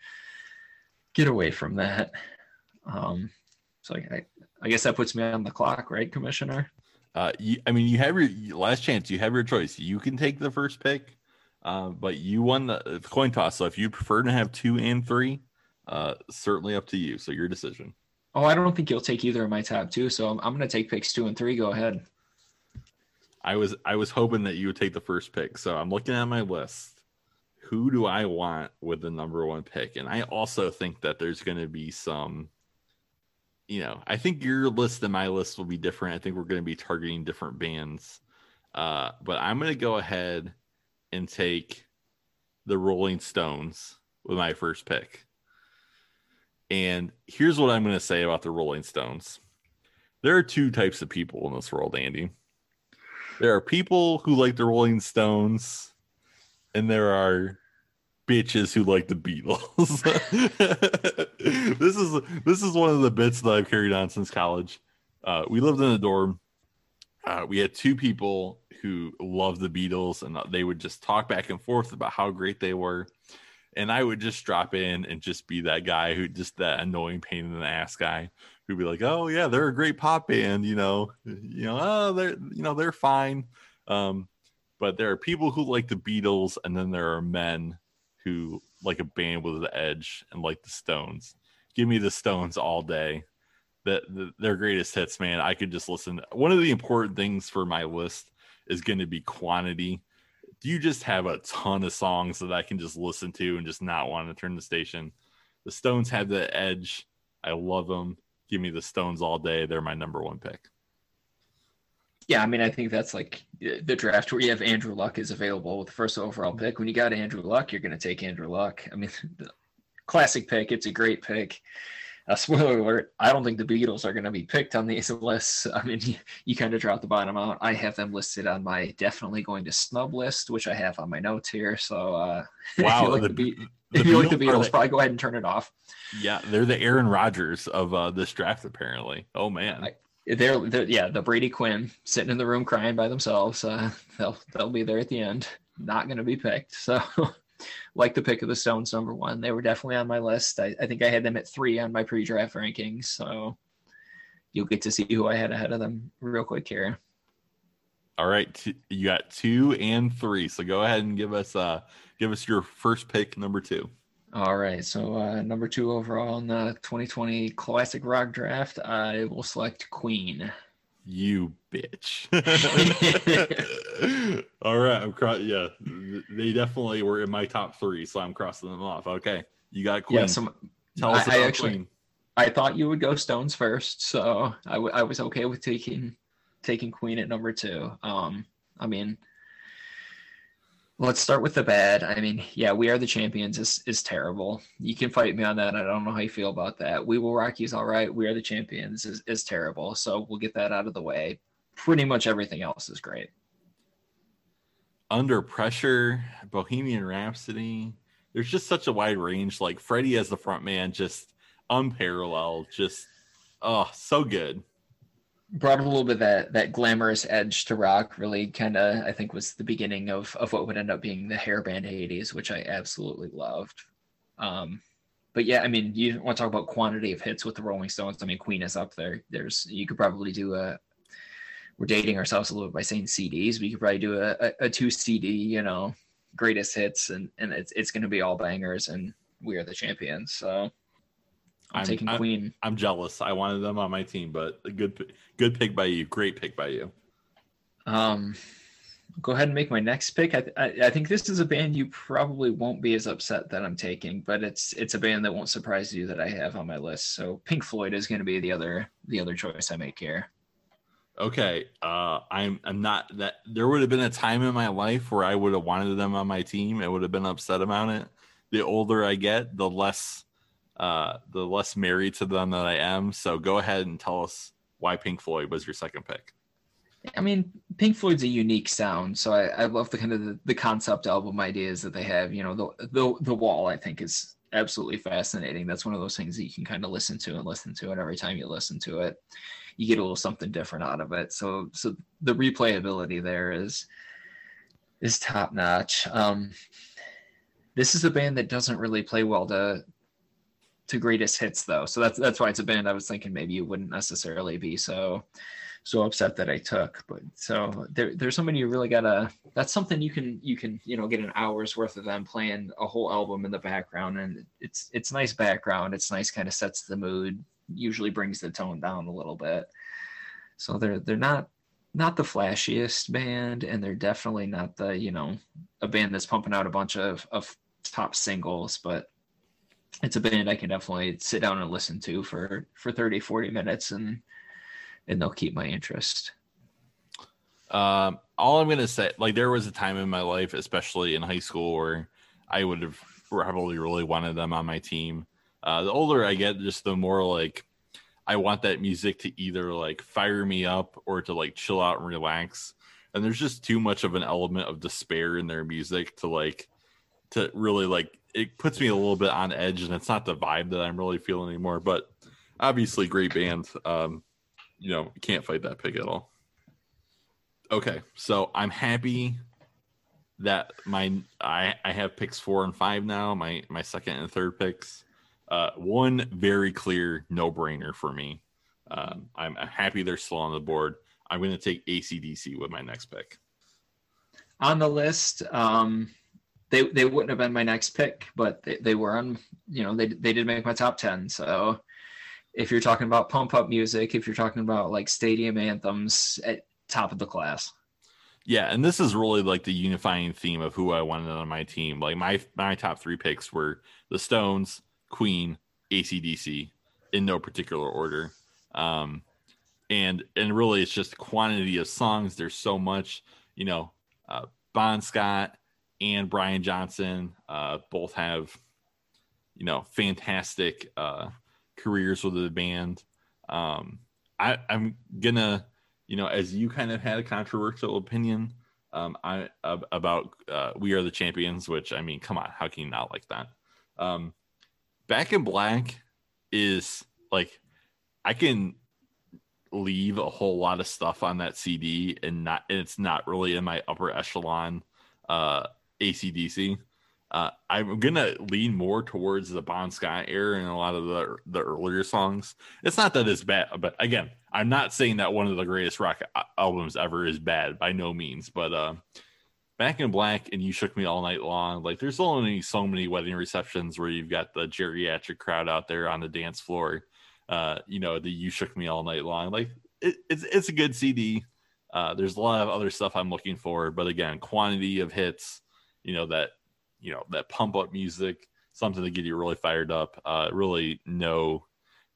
get away from that. Um, so I, I guess that puts me on the clock, right, Commissioner? Uh, you, I mean, you have your last chance. You have your choice. You can take the first pick, uh, but you won the, coin toss. So if you prefer to have two and three, uh, certainly up to you. So your decision. Oh, I don't think you'll take either of my top two, so I'm, I'm going to take picks two and three. Go ahead. I was I was hoping that you would take the first pick. So I'm looking at my list. Who do I want with the number one pick? And I also think that there's going to be some, you know, I think your list and my list will be different. I think we're going to be targeting different bands. Uh, but I'm going to go ahead and take the Rolling Stones with my first pick. And here's what I'm going to say about the Rolling Stones. There are two types of people in this world, Andy there are people who like the Rolling Stones, and there are bitches who like the Beatles. this is this is one of the bits that I've carried on since college. Uh, we lived in a dorm. Uh, we had two people who loved the Beatles, and they would just talk back and forth about how great they were. And I would just drop in and just be that guy who just that annoying pain in the ass guy who'd be like, "Oh yeah, they're a great pop band," you know, you know, oh they're you know they're fine. Um, but there are people who like the Beatles, and then there are men who like a band with the edge and like the Stones. Give me the Stones all day. That the, their greatest hits, man. I could just listen. One of the important things for my list is going to be quantity. Do you just have a ton of songs that I can just listen to and just not want to turn the station? The Stones have the edge. I love them. Give me the Stones all day. They're my number one pick. Yeah, I mean, I think that's like the draft where you have Andrew Luck is available with the first overall pick. When you got Andrew Luck, you're going to take Andrew Luck. I mean, classic pick. It's a great pick. Uh, spoiler alert: I don't think the Beatles are going to be picked on these lists. I mean, you, you kind of drop the bottom out. I have them listed on my definitely going to snub list, which I have on my notes here. So, uh, wow, if you like the, the, Be- the if you like the Beatles, probably go ahead and turn it off. Yeah, they're the Aaron Rodgers of uh, this draft, apparently. Oh man. I, they're, they're, yeah the Brady Quinn sitting in the room crying by themselves. Uh, they'll they'll be there at the end, not going to be picked. So, like the pick of the Stones, number one, they were definitely on my list. I, I think I had them at three on my pre-draft rankings. So, you'll get to see who I had ahead of them real quick here. All right, you got two and three. So go ahead and give us uh give us your first pick, number two. All right. So uh, number two overall in the 2020 Classic Rock Draft, I will select Queen. You bitch. All right. I'm cross. Yeah, they definitely were in my top three, so I'm crossing them off. Okay, you got Queen. Yeah, so Tell us I, about I actually, Queen. I thought you would go Stones first, so I, w- I was okay with taking taking Queen at number two. Um, I mean, Let's start with the bad. I mean, yeah, we are the champions is is terrible. You can fight me on that. I don't know how you feel about that. We will rock you's all right. We are the champions is, is terrible. So we'll get that out of the way. Pretty much everything else is great. Under pressure, Bohemian Rhapsody. There's just such a wide range. Like Freddie as the front man, just unparalleled. Just oh, so good brought a little bit that that glamorous edge to rock really kind of i think was the beginning of of what would end up being the hairband 80s which i absolutely loved. Um but yeah i mean you want to talk about quantity of hits with the rolling stones? I mean queen is up there. There's you could probably do a we're dating ourselves a little bit by saying cds you could probably do a, a, a two cd you know greatest hits and and it's, it's going to be all bangers and we are the champions so I'm, I'm taking I'm, Queen. I'm jealous. I wanted them on my team, but a good good pick by you. Great pick by you. Um, go ahead and make my next pick. I, I, I think this is a band you probably won't be as upset that I'm taking, but it's it's a band that won't surprise you that I have on my list. So Pink Floyd is going to be the other the other choice I make here. Okay, uh, I'm I'm not that. There would have been a time in my life where I would have wanted them on my team. I would have been upset about it. The older I get, the less uh, the less married to them that I am. So go ahead and tell us why Pink Floyd was your second pick. I mean, Pink Floyd's a unique sound, so I, I love the kind of the, the, concept album ideas that they have. You know, the, the the wall I think is absolutely fascinating. That's one of those things that you can kind of listen to and listen to, and every time you listen to it, you get a little something different out of it. So so the replayability there is is top notch. Um, this is a band that doesn't really play well to to greatest hits though. So that's that's why it's a band I was thinking maybe you wouldn't necessarily be so so upset that I took. But so there, there's somebody you really gotta that's something you can you can you know get an hour's worth of them playing a whole album in the background and it's it's nice background. It's nice kind of sets the mood, usually brings the tone down a little bit. So they're they're not not the flashiest band and they're definitely not the you know a band that's pumping out a bunch of of top singles but it's a band I can definitely sit down and listen to for for 30 40 minutes and and they'll keep my interest. Um all I'm to say like there was a time in my life especially in high school where I would have probably really wanted them on my team. Uh the older I get just the more like I want that music to either like fire me up or to like chill out and relax. and there's just too much of an element of despair in their music to like to really like it puts me a little bit on edge and it's not the vibe that I'm really feeling anymore but obviously great band um you know can't fight that pick at all. Okay so I'm happy that my I I have picks 4 and 5 now my my second and third picks. Uh one very clear no-brainer for me. Um I'm happy they're still on the board. I'm going to take ACDC with my next pick. On the list. Um, they they wouldn't have been my next pick, but they, they were on. You know, they they did make my top ten. So if you're talking about pump up music, if you're talking about like stadium anthems, at top of the class. Yeah, and this is really like the unifying theme of who I wanted on my team. Like my my top three picks were the Stones, Queen, ACDC, in no particular order. Um, and and really, it's just quantity of songs. There's so much, you know. Uh, Bon Scott and Brian Johnson uh, both have, you know, fantastic uh, careers with the band. Um, I, I'm gonna, you know, as you kind of had a controversial opinion um, I about uh, "We Are the Champions," which I mean, come on, how can you not like that? Um, Back in Black is like I can leave a whole lot of stuff on that CD and not and it's not really in my upper echelon uh ACDC. Uh, I'm gonna lean more towards the Bon Scott era and a lot of the the earlier songs. It's not that it's bad, but again, I'm not saying that one of the greatest rock albums ever is bad by no means. But uh, Back in Black and You Shook Me All Night Long, like there's only so many wedding receptions where you've got the geriatric crowd out there on the dance floor uh, you know, the "You Shook Me All Night Long." Like it, it's it's a good CD. Uh, there's a lot of other stuff I'm looking for, but again, quantity of hits, you know that you know that pump up music, something to get you really fired up. Uh, really, no,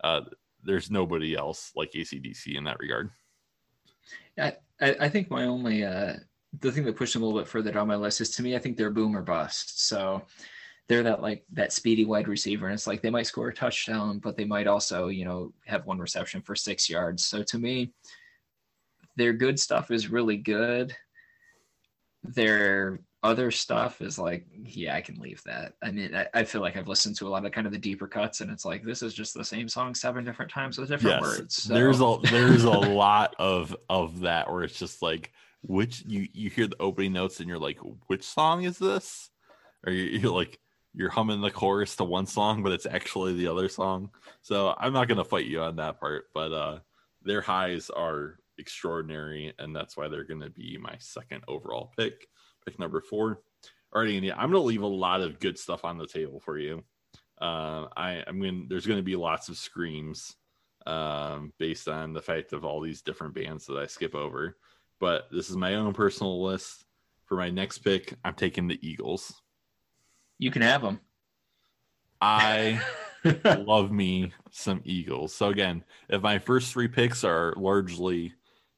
uh, there's nobody else like ACDC in that regard. I I think my only uh, the thing that pushed them a little bit further down my list is to me, I think they're boom or bust. So they're that like that speedy wide receiver and it's like they might score a touchdown but they might also you know have one reception for six yards so to me their good stuff is really good their other stuff is like yeah i can leave that i mean I, I, feel like i've listened to a lot of kind of the deeper cuts and it's like this is just the same song seven different times with different yes, words so. there's a there's a lot of of that where it's just like which you you hear the opening notes and you're like which song is this or you, you're like you're humming the chorus to one song, but it's actually the other song. So I'm not gonna fight you on that part, but uh, their highs are extraordinary, and that's why they're gonna be my second overall pick. Pick number four. All right, Andy, I'm gonna leave a lot of good stuff on the table for you. Uh, I, I'm going there's gonna be lots of screams um, based on the fact of all these different bands that I skip over. But this is my own personal list. For my next pick, I'm taking the Eagles. You can have them. I love me some Eagles. So again, if my first three picks are largely,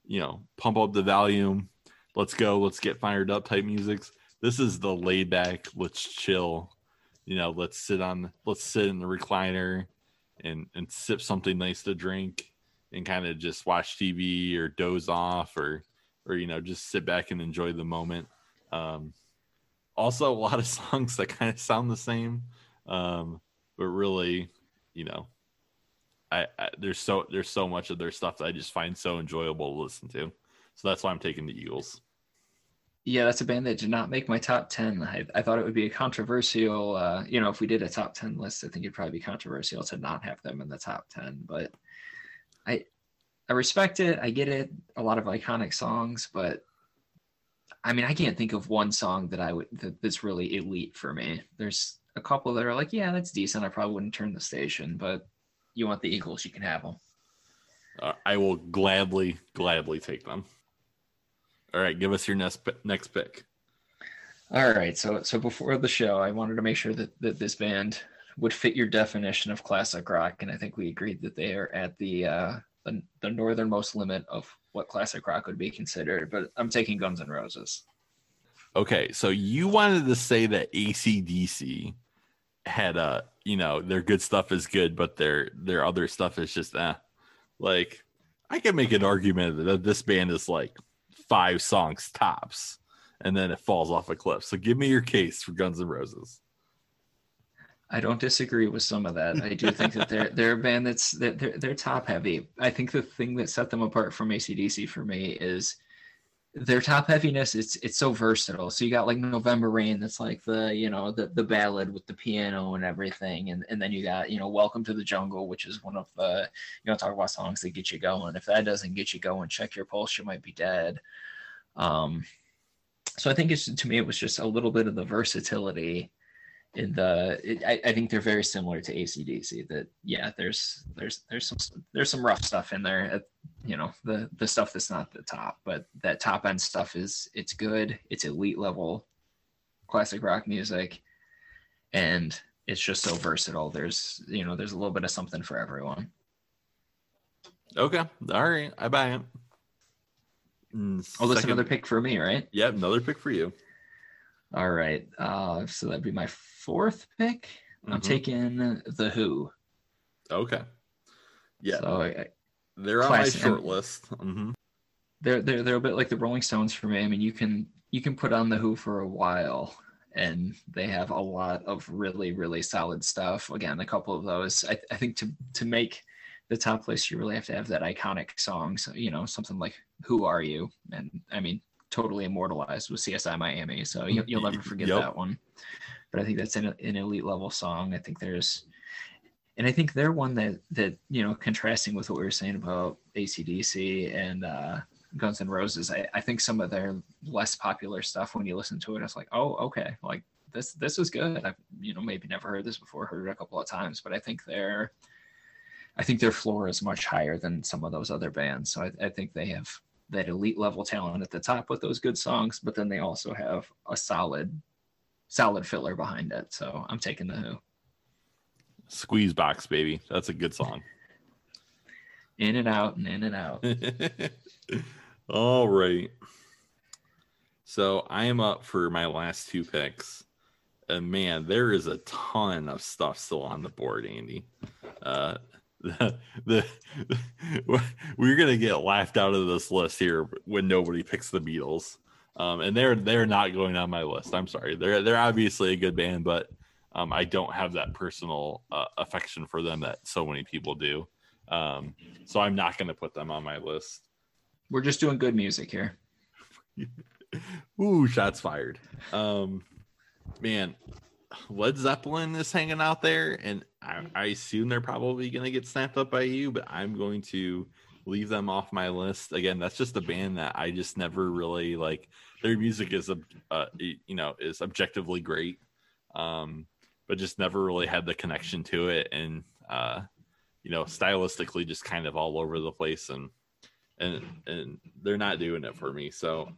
you know, pump up the volume, let's go, let's get fired up type musics. This is the laid back, let's chill. You know, let's sit on let's sit in the recliner and and sip something nice to drink and kind of just watch TV or doze off or or you know, just sit back and enjoy the moment. Um also a lot of songs that kind of sound the same um but really you know I, I, there's so there's so much of their stuff that i just find so enjoyable to listen to so that's why i'm taking the eagles yeah that's a band that did not make my top 10 i, I thought it would be a controversial uh you know if we did a top 10 list i think it'd probably be controversial to not have them in the top 10 but i i respect it i get it a lot of iconic songs but I mean, I can't think of one song that I would that, that's really elite for me. There's a couple that are like, yeah, that's decent. I probably wouldn't turn the station, but you want the Eagles, you can have them. Uh, I will gladly, gladly take them. All right, give us your next next pick. All right, so so before the show, I wanted to make sure that that this band would fit your definition of classic rock, and I think we agreed that they are at the uh, the, the northernmost limit of what classic rock would be considered, but I'm taking Guns N' Roses. Okay, so you wanted to say that ACDC had a, you know, their good stuff is good, but their their other stuff is just eh. Like I can make an argument that this band is like five songs tops, and then it falls off a cliff. So give me your case for Guns N' Roses. I don't disagree with some of that. I do think that they're they're a band that's that they're, they're top heavy. I think the thing that set them apart from ACDC for me is their top heaviness. It's it's so versatile. So you got like November Rain, that's like the you know the the ballad with the piano and everything, and and then you got you know Welcome to the Jungle, which is one of the you know talk about songs that get you going. If that doesn't get you going, check your pulse. You might be dead. Um, so I think it's to me it was just a little bit of the versatility in the it, I, I think they're very similar to acdc that yeah there's there's there's some there's some rough stuff in there at, you know the the stuff that's not the top but that top end stuff is it's good it's elite level classic rock music and it's just so versatile there's you know there's a little bit of something for everyone Okay, all right, I buy it. Oh that's another pick for me right Yep, another pick for you. All right uh so that'd be my fourth pick i'm Mhm. taking the who Okay. Yeah, so I, they're on my short list. hmm they're they're they're a bit like the Rolling Stones for me. I mean, you can you can put on the Who for a while, and they have a lot of really really solid stuff. Again, a couple of those. I, I think to to make the top list, you really have to have that iconic song. So you know something like "Who Are You," and I mean totally immortalized with CSI Miami. So you, you'll never forget Yep. that one. But I think that's an, an elite level song. I think there's and I think they're one that that you know, contrasting with what we were saying about ACDC and uh, Guns N' Roses, I, I think some of their less popular stuff when you listen to it, it's like, oh, okay, like this this is good. I've you know maybe never heard this before, heard it a couple of times, but I think their I think their floor is much higher than some of those other bands. So I, I think they have that elite level talent at the top with those good songs, but then they also have a solid solid filler behind it. So I'm taking the Who. Squeeze box, baby. That's a good song. In and out and in and out. All right. So I am up for my last two picks. And man, there is a ton of stuff still on the board, Andy. Uh, the, the we're gonna get laughed out of this list here when nobody picks the Beatles. Um, and they're they're not going on my list. I'm sorry. They're they're obviously a good band, but um, I don't have that personal uh, affection for them that so many people do. Um, so I'm not going to put them on my list. We're just doing good music here. Ooh, shots fired. Um, man, Led Zeppelin is hanging out there, and I, I assume they're probably going to get snapped up by you, but I'm going to leave them off my list. Again, that's just a band that I just never really like. Their music is, uh, you know, is objectively great, um, but just never really had the connection to it, and uh, you know, stylistically just kind of all over the place, and and and they're not doing it for me. So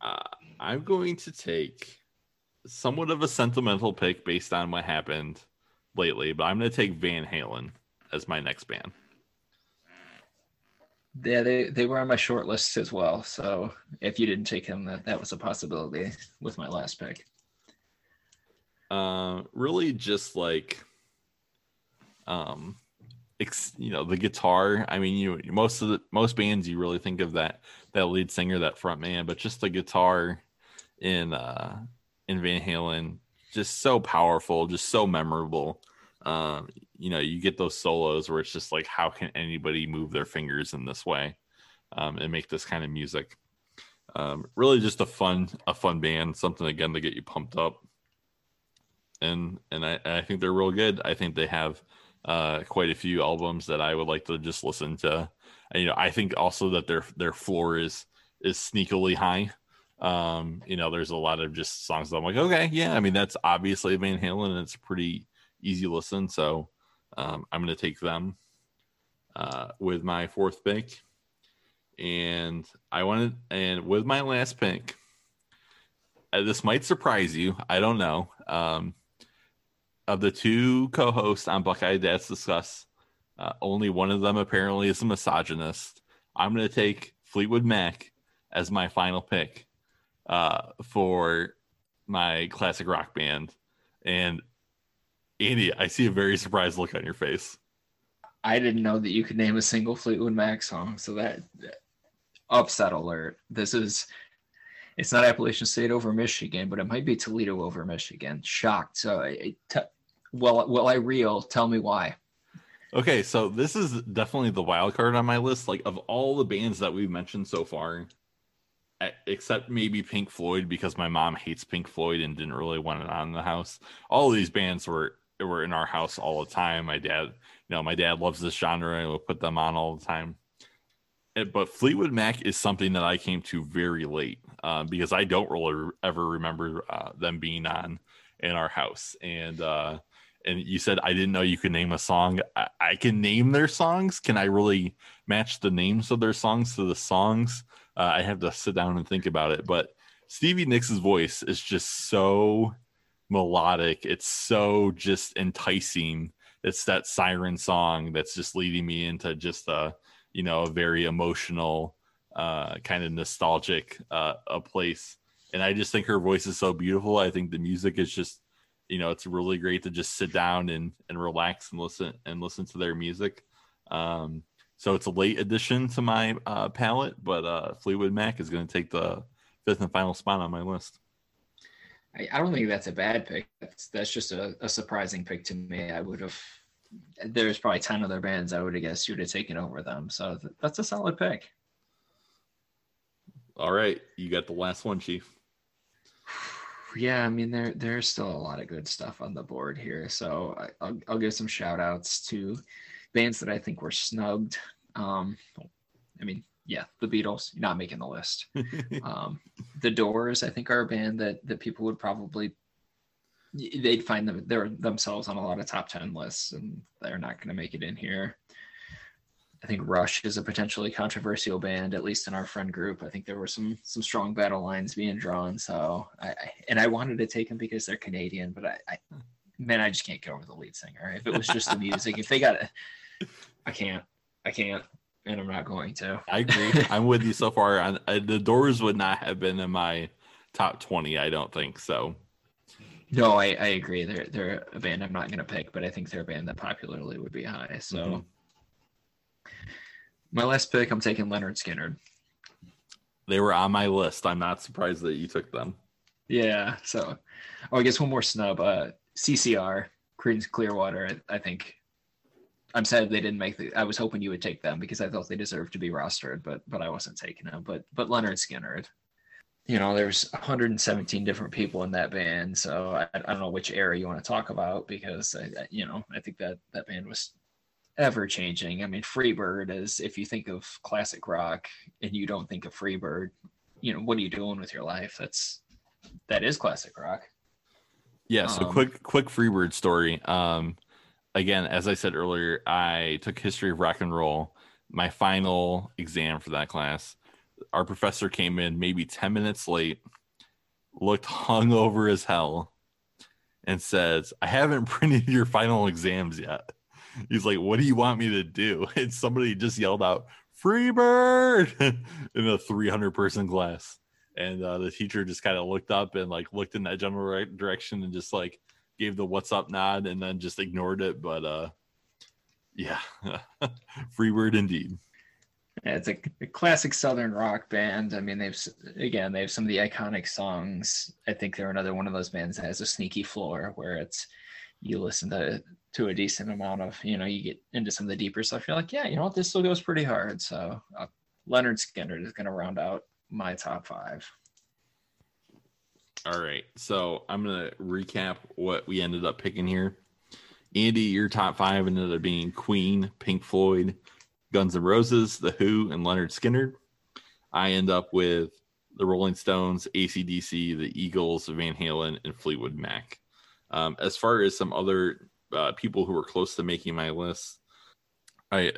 uh, I'm going to take somewhat of a sentimental pick based on what happened lately, but I'm going to take Van Halen as my next band. Yeah, they, they were on my short list as well. So if you didn't take him, that, that was a possibility with my last pick. Uh, really, just like, um, ex- you know, the guitar. I mean, you most of the most bands you really think of that that lead singer, that front man, but just the guitar in uh in Van Halen, just so powerful, just so memorable. Um, you know, you get those solos where it's just like, how can anybody move their fingers in this way um, and make this kind of music? Um, really, just a fun, a fun band, something again to get you pumped up. And and I, I think they're real good. I think they have uh, quite a few albums that I would like to just listen to. And, you know, I think also that their their floor is is sneakily high. Um, you know, there's a lot of just songs that I'm like, okay, yeah. I mean, that's obviously Van Halen, and it's pretty easy listen. So um, I'm going to take them uh, with my fourth pick. And I wanted, and with my last pick, uh, this might surprise you. I don't know. Um, of the two co-hosts on Buckeye Dads Discuss, uh, only one of them apparently is a misogynist. I'm going to take Fleetwood Mac as my final pick uh, for my classic rock band. And Andy, I see a very surprised look on your face. I didn't know that you could name a single Fleetwood Mac song. So that upset alert. This is it's not Appalachian State over Michigan, but it might be Toledo over Michigan. Shocked. So, I, t- well, will I reel? Tell me why. Okay, so this is definitely the wild card on my list. Like of all the bands that we've mentioned so far, except maybe Pink Floyd because my mom hates Pink Floyd and didn't really want it on the house. All these bands were were in our house all the time. My dad, you know, my dad loves this genre and will put them on all the time. It- but Fleetwood Mac is something that I came to very late uh, because I don't really ever remember uh, them being on in our house. And uh, and you said I didn't know you could name a song. I, I can name their songs. Can I really match the names of their songs to the songs? Uh, I have to sit down and think about it. But Stevie Nicks' voice is just so melodic. It's so just enticing. It's that siren song that's just leading me into just a you know a very emotional, uh, kind of nostalgic uh, a place. And I just think her voice is so beautiful. I think the music is just you know it's really great to just sit down and and relax and listen and listen to their music um so it's a late addition to my uh palette but uh fleetwood mac is going to take the fifth and final spot on my list I, I don't think that's a bad pick. That's, that's just a, a surprising pick to me. I would have. There's probably ten other bands I would have guessed you would have taken over them. So th- that's a solid pick. all right you got the last one chief Yeah, I mean there there's still a lot of good stuff on the board here. So I, I'll I'll give some shout outs to bands that I think were snubbed. Um, I mean, yeah, the Beatles not making the list. um, the Doors, I think, are a band that that people would probably they'd find them they're themselves on a lot of top ten lists, and they're not going to make it in here. I think Rush is a potentially controversial band, at least in our friend group. I think there were some some strong battle lines being drawn. So I, I and I wanted to take them because they're Canadian, but I, I man, I just can't get over the lead singer. If it was just the music, if they got it, I can't, I can't, and I'm not going to. i agree i'm with you so far on the doors would not have been in my top 20 i don't think so No, I, I agree. They're they're a band I'm not going to pick, but I think they're a band that popularly would be high. So Mhm. my last pick, I'm taking Lynyrd Skynyrd. they were on my list i'm not surprised that you took them Yeah. So, oh, I guess one more snub. Uh, CCR, Creedence Clearwater. I, I think I'm sad they didn't make the. I was hoping you would take them because I thought they deserved to be rostered, but but I wasn't taking them. But but Lynyrd Skynyrd. You know, there's 117 different people in that band, so I, I don't know which era you want to talk about because I, I- you know I think that that band was ever changing. I mean, Freebird is if you think of classic rock and you don't think of Freebird, you know what are you doing with your life? That's that is classic rock. Yeah, so Um, quick quick Freebird story. Um again, as I said earlier, I took history of rock and roll. My final exam for that class. Our professor came in maybe 10 minutes late, looked hungover as hell, and says, I haven't printed your final exams yet. He's like, What do you want me to do? And somebody just yelled out, Freebird in a 300 person class and uh, the teacher just kind of looked up and like looked in that general right direction and just like gave the what's up nod and then just ignored it but uh yeah Freebird indeed Yeah, it's a, a classic Southern rock band. I mean, they've again they have some of the iconic songs. I think they're another one of those bands that has a sneaky floor where it's you listen to to a decent amount of you know you get into some of the deeper stuff. You're like, yeah, you know what, this still goes pretty hard. So uh, Lynyrd Skynyrd is going to round out my top five. All right so i'm gonna recap what we ended up picking here. Andy your top five ended up being queen pink floyd guns N' roses the who and lynyrd skynyrd. I end up with the rolling stones acdc the eagles van halen and fleetwood mac. Um, as far as some other uh, people who were close to making my list i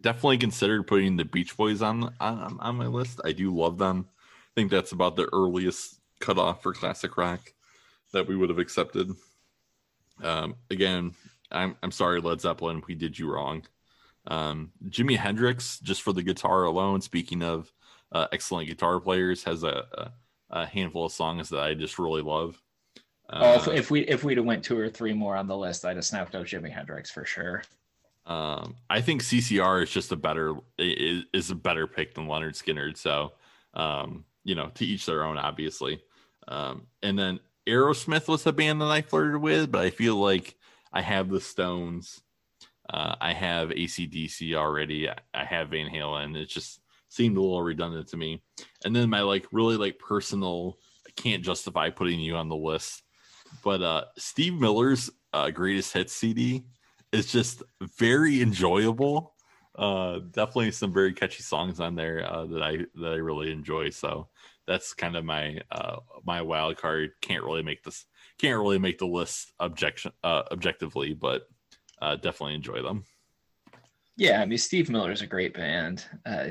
definitely considered putting the beach boys on on, on my list. I do love them. I think that's about the earliest cutoff for classic rock that we would have accepted um, again I'm, I'm sorry led zeppelin we did you wrong um, jimi hendrix just for the guitar alone speaking of uh, excellent guitar players has a, a, a handful of songs that i just really love oh, Uh, if, if we if we'd have went two or three more on the list, I'd have snapped up Jimi Hendrix for sure. Um, I think CCR is just a better is, is a better pick than Lynyrd Skynyrd. So, um, you know, to each their own, obviously. Um, and then Aerosmith was a band that I flirted with, but I feel like I have the Stones. Uh, I have ACDC already. I, have Van Halen. It just seemed a little redundant to me. And then my like really like personal, I can't justify putting you on the list, but uh, Steve Miller's uh, greatest hits CD is just very enjoyable. Uh, definitely some very catchy songs on there uh, that I that I really enjoy. So that's kind of my uh, my wild card. Can't really make this can't really make the list objection uh, objectively, but uh, definitely enjoy them. Yeah, I mean Steve Miller is a great band. Uh,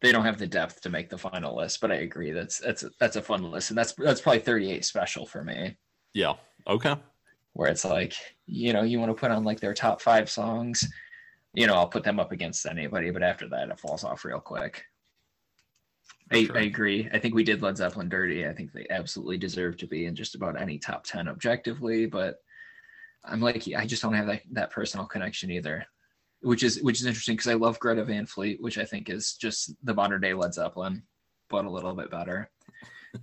they don't have the depth to make the final list, but I agree that's that's a, that's a fun list, and that's that's probably 38 special for me. Yeah. Okay. Where it's like you know you want to put on like their top five songs, you know I'll put them up against anybody, but after that it falls off real quick. I, sure. I agree. I think we did Led Zeppelin dirty. I think they absolutely deserve to be in just about any top 10 objectively, but I'm like, I just don't have that, that personal connection either, which is, which is interesting because I love Greta Van Fleet, which I think is just the modern day Led Zeppelin, but a little bit better.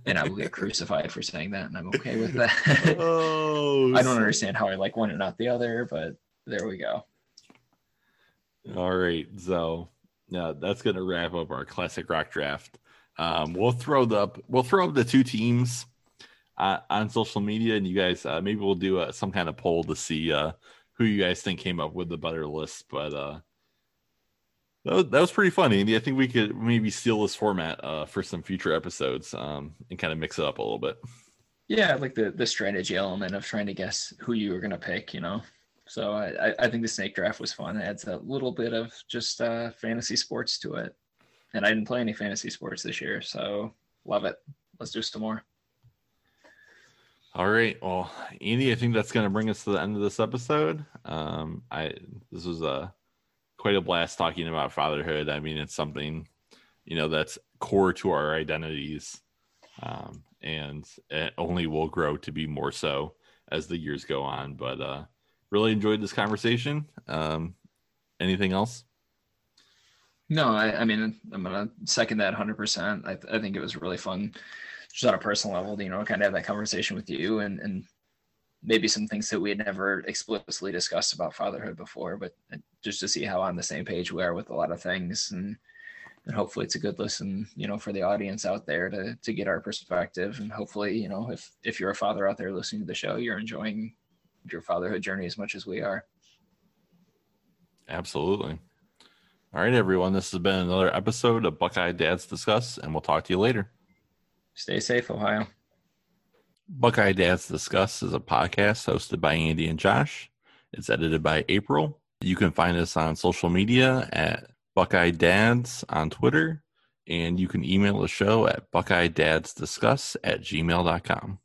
And I will get crucified for saying that, and I'm okay with that. oh, I don't oh, understand how I like one and not the other, but there we go. All right, so yeah, that's gonna wrap up our classic rock draft. Um, we'll throw the we'll throw up the two teams uh, on social media, and you guys uh, maybe we'll do uh, some kind of poll to see uh, who you guys think came up with the better list. But uh, that was, that was pretty funny. I think we could maybe steal this format for some future episodes um, and kind of mix it up a little bit. Yeah, like the the strategy element of trying to guess who you were gonna pick. You know, so I I think the snake draft was fun. It adds a little bit of just uh, fantasy sports to it. And I didn't play any fantasy sports this year, so love it. Let's do some more. All right. Well, Andy, I think that's going to bring us to the end of this episode. Um, I this was a quite a blast talking about fatherhood. I mean, it's something you know that's core to our identities, um, and it only will grow to be more so as the years go on. But uh, really enjoyed this conversation. Um, anything else? No, I, I mean, I'm to second that 100%. I, th- I think it was really fun, just on a personal level, you know, kind of have that conversation with you and, and maybe some things that we had never explicitly discussed about fatherhood before, but just to see how on the same page we are with a lot of things. And, and hopefully it's a good listen, you know, for the audience out there to, to get our perspective. And hopefully, you know, if, if you're a father out there listening to the show, you're enjoying your fatherhood journey as much as we are. Absolutely. All right, everyone. This has been another episode of Buckeye Dads Discuss, and we'll talk to you later. Stay safe, Ohio. Buckeye Dads Discuss is a podcast hosted by Andy and Josh. It's edited by April. You can find us on social media at Buckeye Dads on Twitter, and you can email the show at buckeye dads discuss at gmail.com.